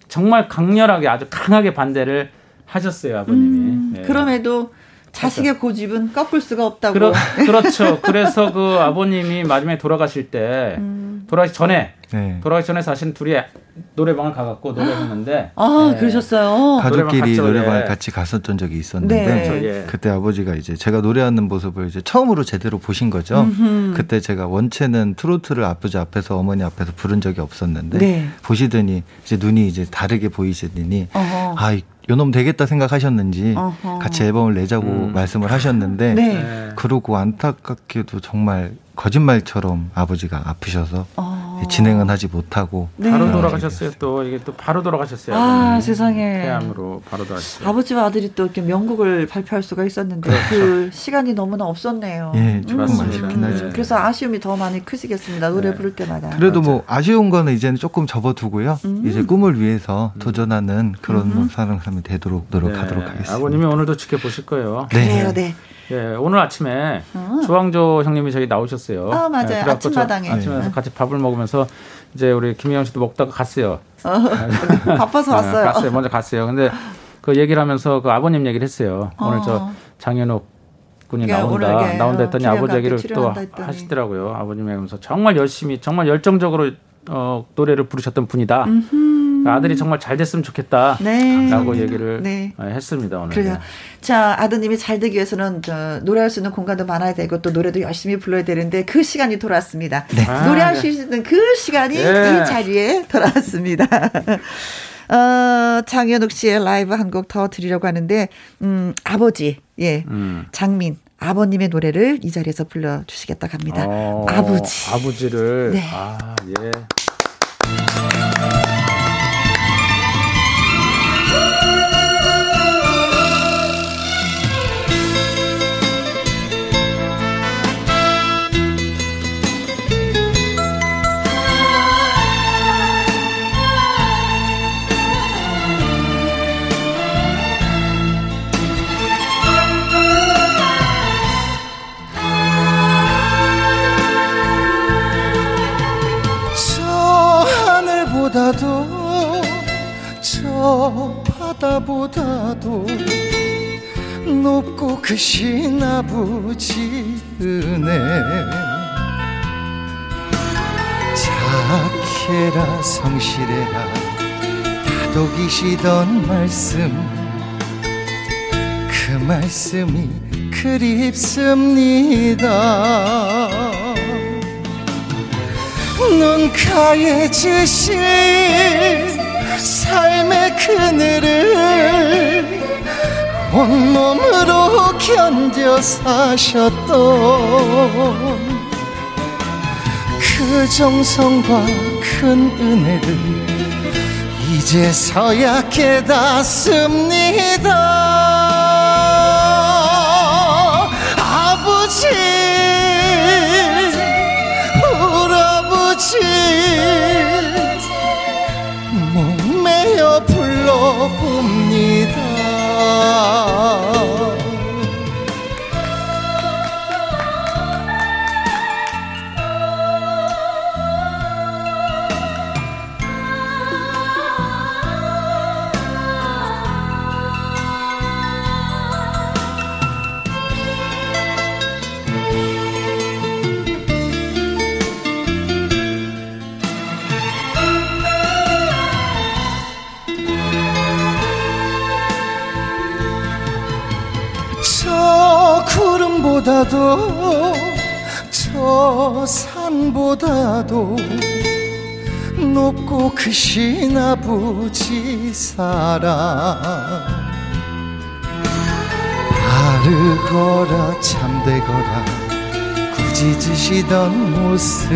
정말 강렬하게 아주 강하게 반대를 하셨어요 아버님이 음, 네. 그럼에도 자식의 고집은 꺾을 수가 없다고. 그러, 그렇죠. 그래서 그 아버님이 마지막에 돌아가실 때 음. 돌아가기 전에 네. 돌아가기 전에 사실 둘이 노래방을 가갖고 노래했는데 아, 네. 그러셨어요. 가족끼리 노래방 노래방을 예. 같이 갔었던 적이 있었는데 네. 그렇죠, 예. 그때 아버지가 이제 제가 노래하는 모습을 이제 처음으로 제대로 보신 거죠. 그때 제가 원체는 트로트를 아버지 앞에서 어머니 앞에서 부른 적이 없었는데 네. 보시더니 이제 눈이 이제 다르게 보이시더니 어허. 아 요놈 되겠다 생각하셨는지 어허. 같이 앨범을 내자고 음. 말씀을 하셨는데 네. 네. 그러고 안타깝게도 정말 거짓말처럼 아버지가 아프셔서 어. 진행은 하지 못하고 네. 바로 아, 돌아가셨어요. 또 이게 또 바로 돌아가셨어요. 아, 아버님이. 세상에. 폐암으로 바로 돌아가셨어요. 아버지와 아들이 또 이렇게 명곡을 발표할 수가 있었는데 그 시간이 너무나 없었네요. 예, 조금 맞습니다. 아쉽긴 하죠. 네. 그래서 아쉬움이 더 많이 크시겠습니다. 노래 네. 부를 때마다. 그래도 뭐 아쉬운 거는 이제는 조금 접어두고요. 음. 이제 꿈을 위해서 도전하는 그런 뭐 사람이 되도록 노력하도록 네. 하겠습니다. 아버님이 오늘도 지켜보실 거예요. 네. 그래요, 네. 예, 오늘 아침에 어. 조항조 형님이 저기 나오셨어요. 아, 맞아요. 예, 아침마당에. 아침에 네. 같이 밥을 먹으면 서 이제 우리 김혜영 씨도 먹다가 갔어요. 바빠서 네, 왔어요. 갔어요. 먼저 갔어요. 근데 그 얘기를 하면서 그 아버님 얘기를 했어요. 오늘 어. 저 장현욱 군이 나온다. 오늘 나온다 어, 했더니 아버지 얘기를 또. 하시더라고요. 아버님이 하면서 정말 열심히 정말 열정적으로 어, 노래를 부르셨던 분이다. 아들이 정말 잘 됐으면 좋겠다. 네. 라고 얘기를 네. 어, 했습니다. 오늘. 그래요. 자, 아드님이 잘 되기 위해서는 저 노래할 수 있는 공간도 많아야 되고 또 노래도 열심히 불러야 되는데 그 시간이 돌아왔습니다. 아, 노래할 네. 수 있는 그 시간이 예. 이 자리에 돌아왔습니다. 어, 장현욱 씨의 라이브 한 곡 더 드리려고 하는데, 음, 아버지, 예, 음. 장민, 아버님의 노래를 이 자리에서 불러주시겠다 합니다. 어, 아버지. 아버지를. 네. 아, 예. 저 바다보다도 높고 크신 아버지 은혜. 착해라 성실해라. 다독이시던 말씀. 그 말씀이 그립습니다. 눈 가에 지신 삶의 그늘을 온몸으로 견뎌 사셨던 그 정성과 큰 은혜를 이제서야 깨닫습니다 불러봅니다 구름보다도 저 산보다도 높고 크신 아버지 사랑 바르거라 참되거라 꾸짖으시던 모습.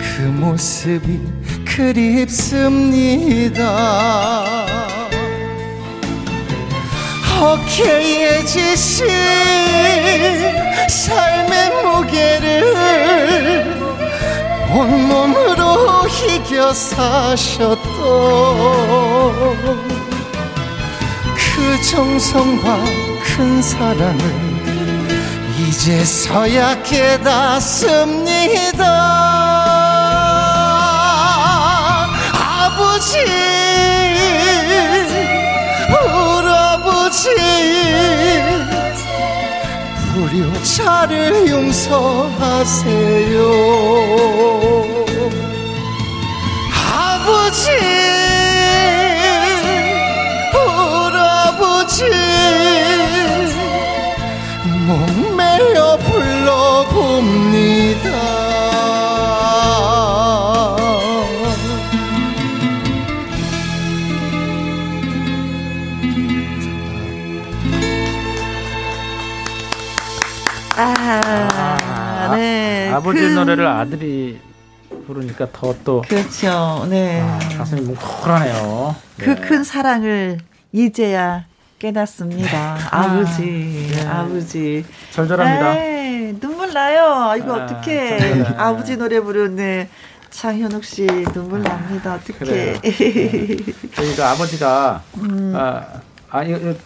그 모습이 그립습니다 허케해지신 삶의 무게를 온몸으로 이겨 사셨던 그 정성과 큰 사랑을 이제서야 깨닫습니다. 아버지 울아버지 불효자를 용서하세요. 아버지 아버지 그- 노래를 아들이 부르니까 더 또 그렇죠. 네. 아, 가슴이 뭉클하네요. 그 네. 큰 사랑을 이제야 깨닫습니다. 아버지, 네. 아버지. 절절합니다. 에이, 눈물 나요. 이거 아. 절절해. 아버지 노래 부르네. 장현욱 씨 눈물 납니다. 어떡해. 저희가 아버지가 음. 아, 아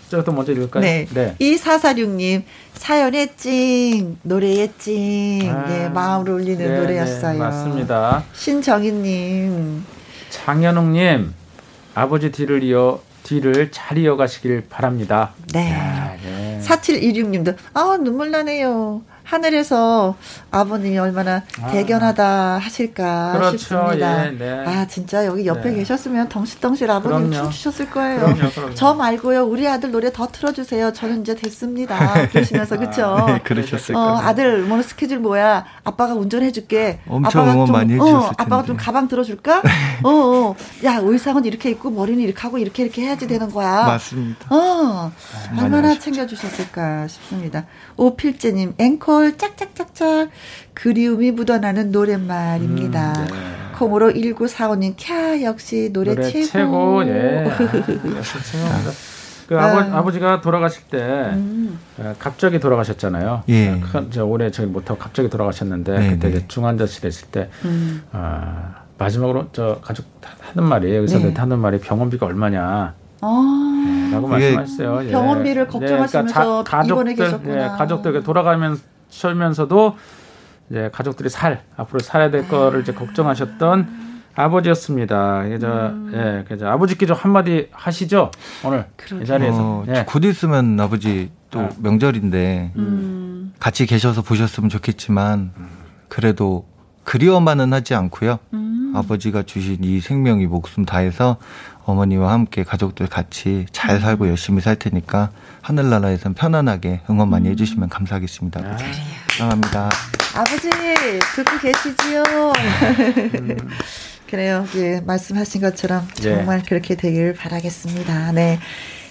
저것도 먼저 읽을까요? 네. 이사사육님 사연의 찡, 노래의 찡. 아, 예, 마음을 울리는 네, 노래였어요. 네, 맞습니다. 신정희님. 장현웅님 아버지 뒤를 이어 뒤를 잘 이어가시길 바랍니다. 네. 야, 네. 4726님도 아 눈물 나네요. 하늘에서 아버님이 얼마나 대견하다 하실까 그렇죠. 싶습니다. 예, 네. 아 진짜 여기 옆에 네. 계셨으면 덩실덩실 아버님 그럼요. 춤추셨을 거예요. 그럼요, 그럼요. 저 말고요 우리 아들 노래 더 틀어주세요. 저는 이제 됐습니다. 그러시면서 그쵸? 네, 그러셨을 어, 거예요. 아들 오늘 스케줄 뭐야? 아빠가 운전해줄게. 엄청 아빠가 좀, 많이 어, 해주셨을 아빠가 텐데. 좀 가방 들어줄까? 어, 어, 야 의상은 이렇게 입고 머리는 이렇게 하고 이렇게 이렇게 해야지 되는 거야. 맞습니다. 어, 많이 얼마나. 챙겨주셨을까 싶습니다. 오필재님, 앵콜 짝짝짝짝. 그리움이 묻어나는 노랫말입니다. 음, 네. 콩으로 1945님, 캬, 역시 노래, 노래 최고. 최고. 예. 아, 역시 최고입니다. 그 아버, 아. 아버지가 돌아가실 때 음. 어, 갑자기 돌아가셨잖아요. 예. 큰- 저 올해 저기 못하고 갑자기 돌아가셨는데 네, 그때 네. 중환자실에 있을 때 음. 아, 마지막으로 저 가족 하는 말이 의사들한테 네. 하는 말이 병원비가 얼마냐 아, 라고 이게 말씀하셨어요. 예. 병원비를 걱정하시면서 입원해 계셨구나. 예, 가족들 돌아가면 서면서도 이제 가족들이 살 앞으로 살아야 될 거를 이제 걱정하셨던 아버지였습니다. 그래서 음. 예, 그래서 아버지께 좀 한마디 하시죠 오늘 이 자리에서. 어, 예. 곧 있으면 아버지 또 아. 명절인데 음. 같이 계셔서 보셨으면 좋겠지만 그래도 그리워만은 하지 않고요. 음. 아버지가 주신 이 생명이 목숨 다해서 어머니와 함께 가족들 같이 잘 살고 열심히 살 테니까 하늘나라에선 편안하게 응원 많이 해주시면 감사하겠습니다. 아버지. 사랑합니다. 아버지, 듣고 계시지요? 그래요. 예, 말씀하신 것처럼 예. 정말 그렇게 되길 바라겠습니다. 네.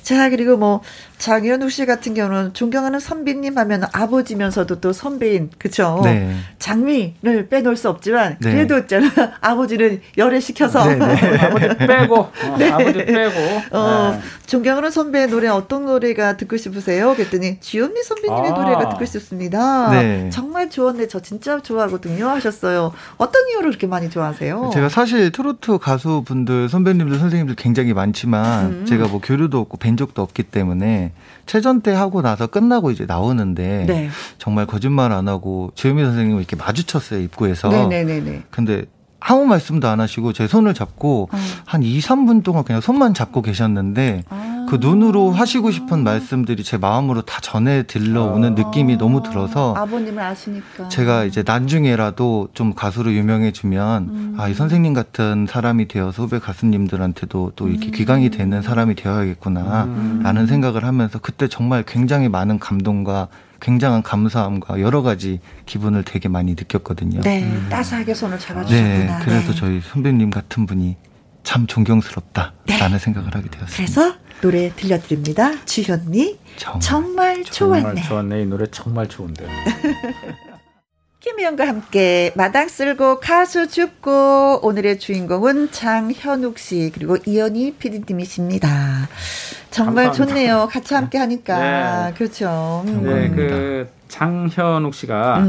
자, 그리고 뭐, 장현우 씨 같은 경우는 존경하는 선배님 하면 아버지면서도 또 선배인, 그쵸? 네. 장미를 빼놓을 수 없지만, 네. 그래도 있잖아. 아버지는 열애시켜서. 네, 네. 아버지 빼고 어, 아버지 빼고 어, 네. 존경하는 선배의 노래 어떤 노래가 듣고 싶으세요? 그랬더니 주현미 선배님의 아. 노래가 듣고 싶습니다. 네. 정말 좋았네. 저 진짜 좋아하거든요. 하셨어요. 어떤 이유로 그렇게 많이 좋아하세요? 제가 사실 트로트 가수분들 선배님들 선생님들 굉장히 많지만 음. 제가 뭐 교류도 없고 뵌 적도 없기 때문에 체전 때 하고 나서 끝나고 이제 나오는데 네. 정말 거짓말 안 하고 주현미 선생님을 이렇게 마주쳤어요 입구에서 네네네네. 근데 아무 말씀도 안 하시고 제 손을 잡고 어. 한 2, 3분 동안 그냥 손만 잡고 계셨는데 아. 그 눈으로 하시고 싶은 말씀들이 제 마음으로 다 전해 들러오는 느낌이 너무 들어서 아버님을 아시니까. 제가 이제 나중에라도 좀 가수로 유명해지면 음. 아이 선생님 같은 사람이 되어서 후배 가수님들한테도 또 이렇게 음. 귀강이 되는 사람이 되어야겠구나 음. 라는 생각을 하면서 그때 정말 굉장히 많은 감동과 굉장한 감사함과 여러 가지 기분을 되게 많이 느꼈거든요. 네, 따스하게 손을 잡아주셨구나. 네, 그래서 네. 저희 선배님 같은 분이 참 존경스럽다라는 생각을 하게 되었습니다. 그래서 노래 들려드립니다. 주현미 정말. 정말 좋았네. 정말 좋았네 이 노래 정말 좋은데 김희영과 함께 마당 쓸고 가수 죽고 오늘의 주인공은 장현욱 씨 그리고 이현희 PD님이십니다. 정말 감사합니다. 좋네요. 같이 함께 하니까 네. 그렇죠. 음. 네, 그 장현욱 씨가.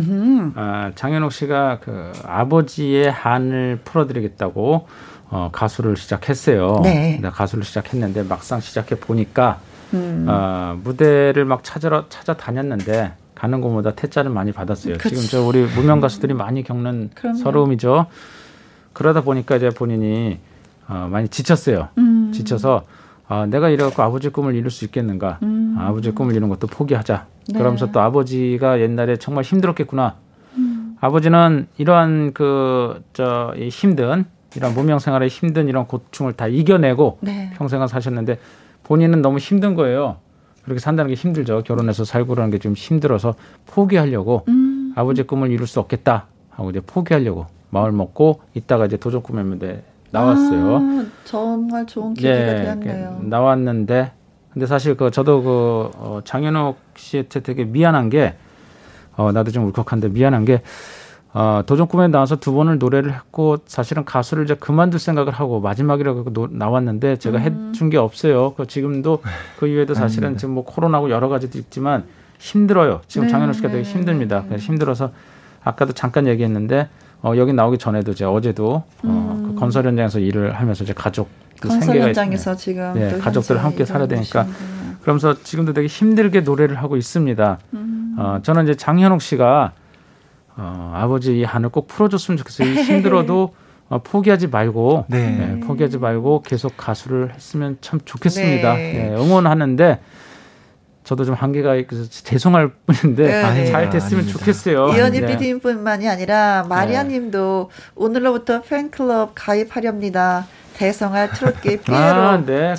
아, 장현욱 씨가 그 아버지의 한을 풀어드리겠다고 어, 가수를 시작했어요. 네. 근데 가수를 시작했는데 막상 시작해 보니까 음. 어, 무대를 막 찾으러 찾아 다녔는데 가는 곳마다 퇴짜를 많이 받았어요. 그치. 지금 저 우리 무명 가수들이 많이 겪는 그럼요. 서러움이죠. 그러다 보니까 이제 본인이 어, 많이 지쳤어요. 음. 지쳐서 아, 내가 이래갖고 아버지 꿈을 이룰 수 있겠는가? 음. 아, 아버지 꿈을 이루는 것도 포기하자. 네. 그러면서 또 아버지가 옛날에 정말 힘들었겠구나. 음. 아버지는 이러한 그, 저, 이 힘든, 이런 무명 생활의 힘든 이런 고충을 다 이겨내고 네. 평생을 사셨는데 본인은 너무 힘든 거예요. 그렇게 산다는 게 힘들죠. 결혼해서 살고 그러는 게 좀 힘들어서 포기하려고 음. 아버지 꿈을 이룰 수 없겠다 하고 이제 포기하려고 마을 먹고 있다가 이제 도전 꿈의 무대 나왔어요. 아, 정말 좋은 계기가 예, 되었네요. 그 나왔는데 근데 사실 그 저도 그 어, 장현욱 씨한테 되게 미안한 게 어, 나도 좀 울컥한데 미안한 게 어, 도전 꿈에 나와서 두 번을 노래를 했고 사실은 가수를 이제 그만둘 생각을 하고 마지막이라고 노- 나왔는데 제가 음. 해준 게 없어요. 그 지금도 그 이후에도 사실은 아닙니다. 지금 뭐 코로나고 여러 가지도 있지만 힘들어요. 지금 네, 장현욱 씨가 네, 되게 힘듭니다. 네. 그래서 힘들어서 아까도 잠깐 얘기했는데 어, 여기 나오기 전에도 제가 어제도 어, 그 건설 현장에서 일을 하면서 제 가족 그 음. 건설 생계가 현장에서 지금 네, 또 가족들 함께 살아야 되니까. 그러면서 지금도 되게 힘들게 노래를 하고 있습니다. 음. 어, 저는 이제 장현욱 씨가 어, 아버지 이 한을 꼭 풀어줬으면 좋겠어요. 이 힘들어도 어, 포기하지 말고 네. 네, 포기하지 말고 계속 가수를 했으면 참 좋겠습니다. 네. 네, 응원하는데 저도 좀 한계가 있어서 죄송할 뿐인데 네, 네. 잘 됐으면 아닙니다. 좋겠어요. 이현희 네. PD님뿐만이 아니라 마리아님도 오늘로부터 팬클럽 가입하렵니다. 대성할 트롯계 피에로 아, 네,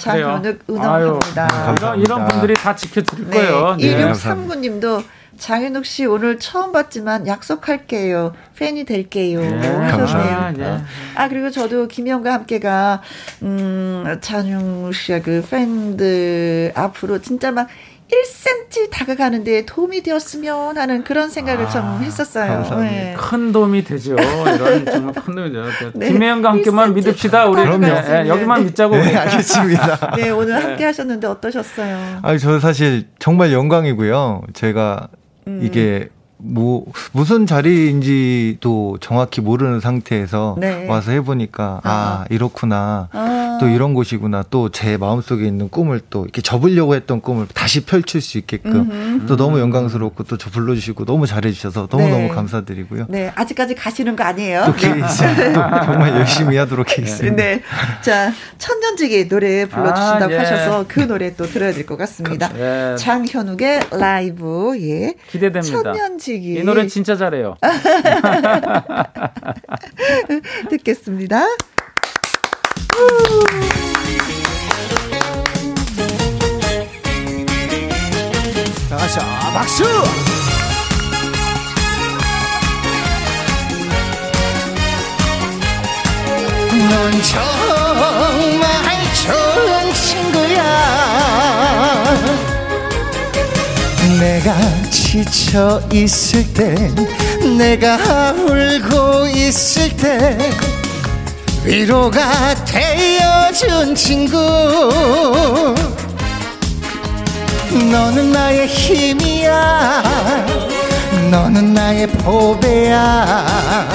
응원합니다. 이런, 이런 분들이 다 지켜드릴 네, 거예요. 네. 1639님도 장현욱 씨 오늘 처음 봤지만 약속할게요. 팬이 될게요. 네, 하셨네요. 아, 네. 아 그리고 저도 김영과 함께가 음 장윤 씨의 그 팬들 앞으로 진짜 막 1cm 다가가는데 도움이 되었으면 하는 그런 생각을 좀 했었어요. 감사합니다. 네. 큰 도움이 되죠. 이런 정말 큰 도움이 되죠. 네. 김혜영과 함께만 1cm 믿읍시다. 우리 그럼요. 예, 예, 여기만 믿자고. 네, 알겠습니다. 네, 오늘 함께 하셨는데 어떠셨어요? 아니, 저 사실 정말 영광이고요. 제가 음. 이게 뭐 무슨 자리인지도 정확히 모르는 상태에서 네. 와서 해보니까 아, 아. 이렇구나 아, 또 이런 곳이구나 또 제 마음속에 있는 꿈을 또 이렇게 접으려고 했던 꿈을 다시 펼칠 수 있게끔 음흠. 또 너무 영광스럽고 또 저 불러주시고 너무 잘해주셔서 너무 너무 네. 감사드리고요. 네, 아직까지 가시는 거 아니에요? 또 네. 기회 있으면 또 정말 열심히 하도록 하겠습니다. 네. 자, 천년지기 노래 불러주신다고 아, 예. 하셔서 그 노래 또 들어야 될 것 같습니다. 예, 장현욱의 라이브, 예. 기대됩니다. 천년지 기. 이 노래 진짜 잘해요. 듣겠습니다. 다 같이 아, 박수! 넌 정말 좋은 친구야 내가 지쳐 있을 때 내가 울고 있을 때 위로가 되어준 친구. 너는 나의 힘이야. 너는 나의 보배야.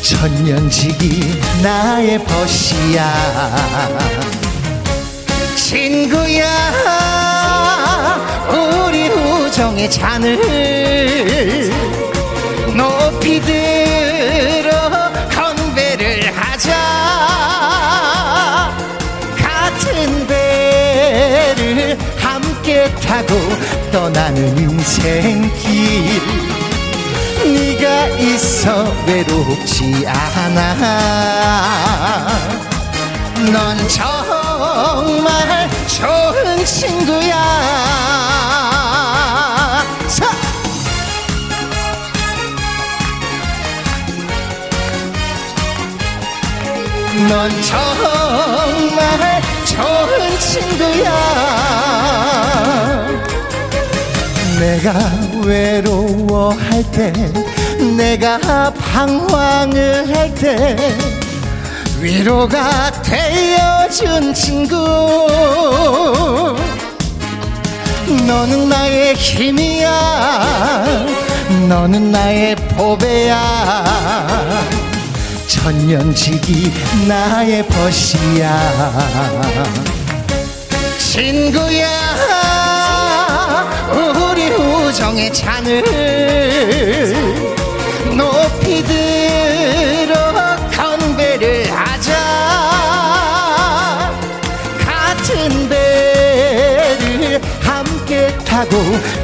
천년지기 나의 벗이야. 친구야 정의 잔을 높이 들어 건배를 하자. 같은 배를 함께 타고 떠나는 인생길. 네가 있어 외롭지 않아. 넌 정말 좋은 친구야 넌 정말 좋은 친구야. 내가 외로워할 때 내가 방황을 할 때 위로가 되어준 친구. 너는 나의 힘이야. 너는 나의 보배야 천년지기 나의 벗이야. 친구야 우리 우정의 잔을 높이 들어 건배를 하자. 같은 배를 함께 타고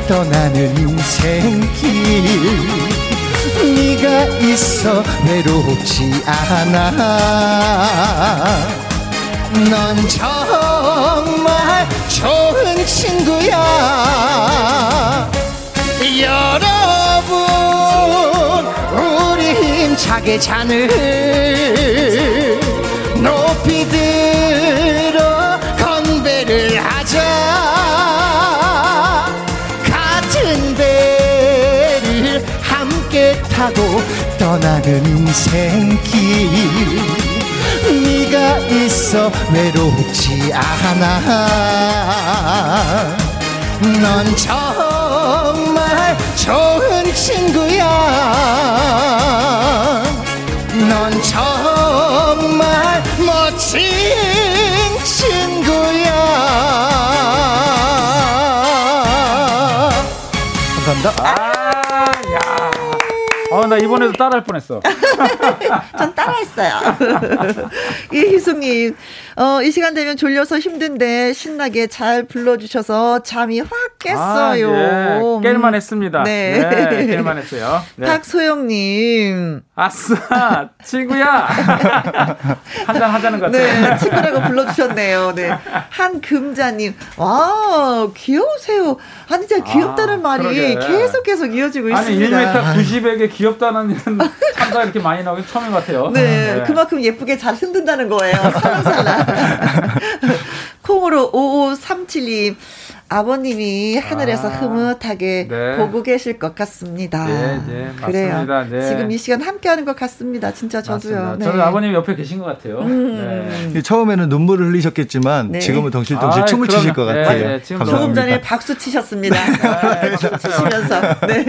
떠나는 인생길 네가 있어 외롭지 않아. 넌 정말 좋은 친구야. 여러분 우리 힘차게 잔을 높이 들 타고 떠나는 인생길. 네가 있어 외롭지 않아. 넌 정말 좋은 친구야. 넌 정말 멋진 친구야. 감사합니다. 아, 야. 어, 나 이번에도 따라할 뻔했어. 전 따라했어요. 이희숙님, 어, 이 시간 되면 졸려서 힘든데 신나게 잘 불러주셔서 잠이 확 깼어요. 아, 예. 깰만 했습니다. 네. 네. 깰만 했어요. 네. 박소영님, 아싸, 친구야. 한잔 하자는 것 같아요. 네, 친구라고 불러주셨네요. 네. 한금자님, 와, 귀여우세요. 아니, 진짜 귀엽다는 아, 말이 그러게. 계속 계속 이어지고 아니, 있습니다. 1m 90에게 귀엽다는 참가 이렇게 많이 나오긴 처음인 것 같아요. 네, 그만큼 예쁘게 잘 흔든다는 거예요. 살랑살랑. 콩으로 5537님. 아버님이 하늘에서 아, 흐뭇하게 네. 보고 계실 것 같습니다. 네, 네, 그래요. 맞습니다. 네. 지금 이 시간 함께 하는 것 같습니다. 진짜 저도요. 맞습니다. 네. 저는 아버님 옆에 계신 것 같아요. 음. 네. 처음에는 눈물을 흘리셨겠지만 네. 지금은 덩실덩실 아이, 춤을 추실 것. 네, 같아요. 네, 지금 조금. 전에 박수 치셨습니다. 네, 춤 추시면서. 네.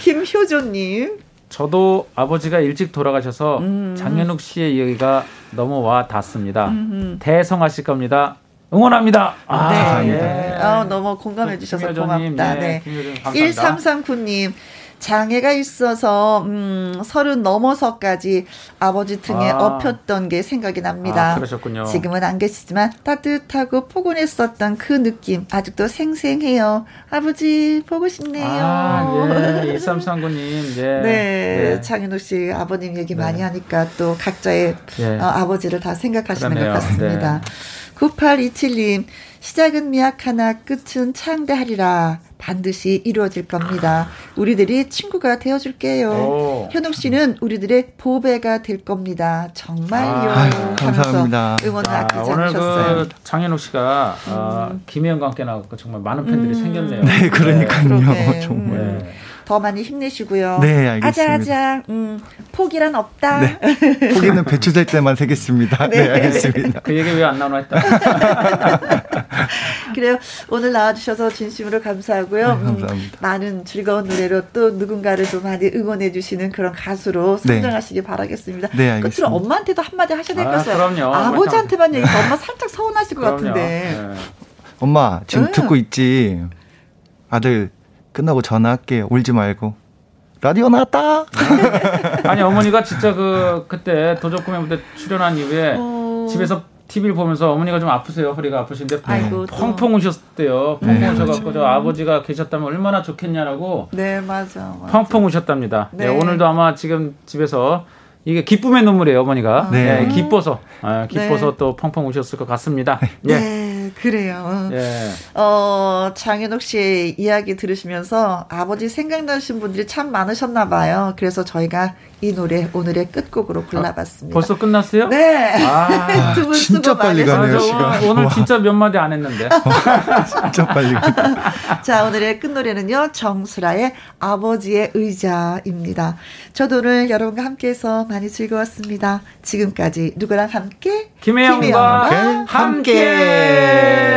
김효조님. 저도 아버지가 일찍 돌아가셔서 음. 장현욱 씨의 이야기가 너무 와 닿습니다. 대성아 씨 겁니다. 응원합니다. 아, 네. 예. 아, 너무 공감해 주셔서 고맙다. 예, 네. 김효정 감사합니다. 1339님. 장애가 있어서 음, 서른 넘어서까지 아버지 등에 아. 엎였던 게 생각이 납니다. 아, 그러셨군요. 지금은 안 계시지만 따뜻하고 포근했었던 그 느낌 아직도 생생해요. 아버지 보고 싶네요. 아, 예. 1339님, 예. 네, 장윤호 씨 아버님 얘기 많이 하니까 또 각자의 예. 어, 아버지를 다 생각하시는 그러네요. 것 같습니다. 네. 9827님, 시작은 미약하나 끝은 창대하리라. 반드시 이루어질 겁니다. 우리들이 친구가 되어줄게요. 오. 현욱 씨는 우리들의 보배가 될 겁니다. 정말요. 아유, 하면서 감사합니다. 응원을 아, 아끼지 오늘 않으셨어요. 그 장현욱 씨가 어, 김혜영과 함께 나왔고 정말 많은 팬들이 생겼네요. 네, 그러니까요. 그러게. 정말. 음. 네. 더 많이 힘내시고요. 네, 알겠습니다. 아자아자, 음, 포기란 없다. 네. 포기는 배추 살 때만 세겠습니다. 네, 알겠습니다. 그 얘기 왜 안 나누나 했다. 그래요. 오늘 나와주셔서 진심으로 감사하고요. 네, 음, 감사합니다. 많은 즐거운 노래로 또 누군가를 좀 많이 응원해주시는 그런 가수로 네. 성장하시기 바라겠습니다. 네, 알겠습니다. 끝으로 엄마한테도 한마디 하셔야 될것 아, 같아요. 그럼요. 아버지한테만 얘기해서 엄마 살짝 서운하실 것 그럼요. 같은데. 네. 엄마, 지금 응. 듣고 있지? 아들, 끝나고 전화할게. 울지 말고. 라디오 나왔다! 아니 어머니가 진짜 그 그때 도적 구매 무대 출연한 이후에 어. 집에서 TV를 보면서 어머니가 좀 아프세요. 허리가 아프신데 아이고, 또. 펑펑 우셨대요. 펑펑 네, 우셔갖고 저 아버지가 계셨다면 얼마나 좋겠냐라고 네, 맞아. 맞아. 펑펑 우셨답니다. 네. 네, 오늘도 아마 지금 집에서 이게 기쁨의 눈물이에요, 어머니가. 네. 네, 기뻐서, 아, 기뻐서 네. 또 펑펑 우셨을 것 같습니다. 예. 네, 그래요. 예. 어, 장현옥 씨의 이야기 들으시면서 아버지 생각나신 분들이 참 많으셨나 봐요. 그래서 저희가 이 노래 오늘의 끝곡으로 골라봤습니다. 벌써 끝났어요? 네. 아, 두분 진짜 빨리 아, 가네요, 시간. 오늘, 오늘 진짜 몇 마디 안 했는데. 진짜 빨리. 자, 오늘의 끝 노래는요, 정수라의 아버지의 의자입니다. 저도 오늘 여러분과 함께해서 많이 즐거웠습니다. 지금까지 누구랑 함께? 김혜영과 김혜영과 함께.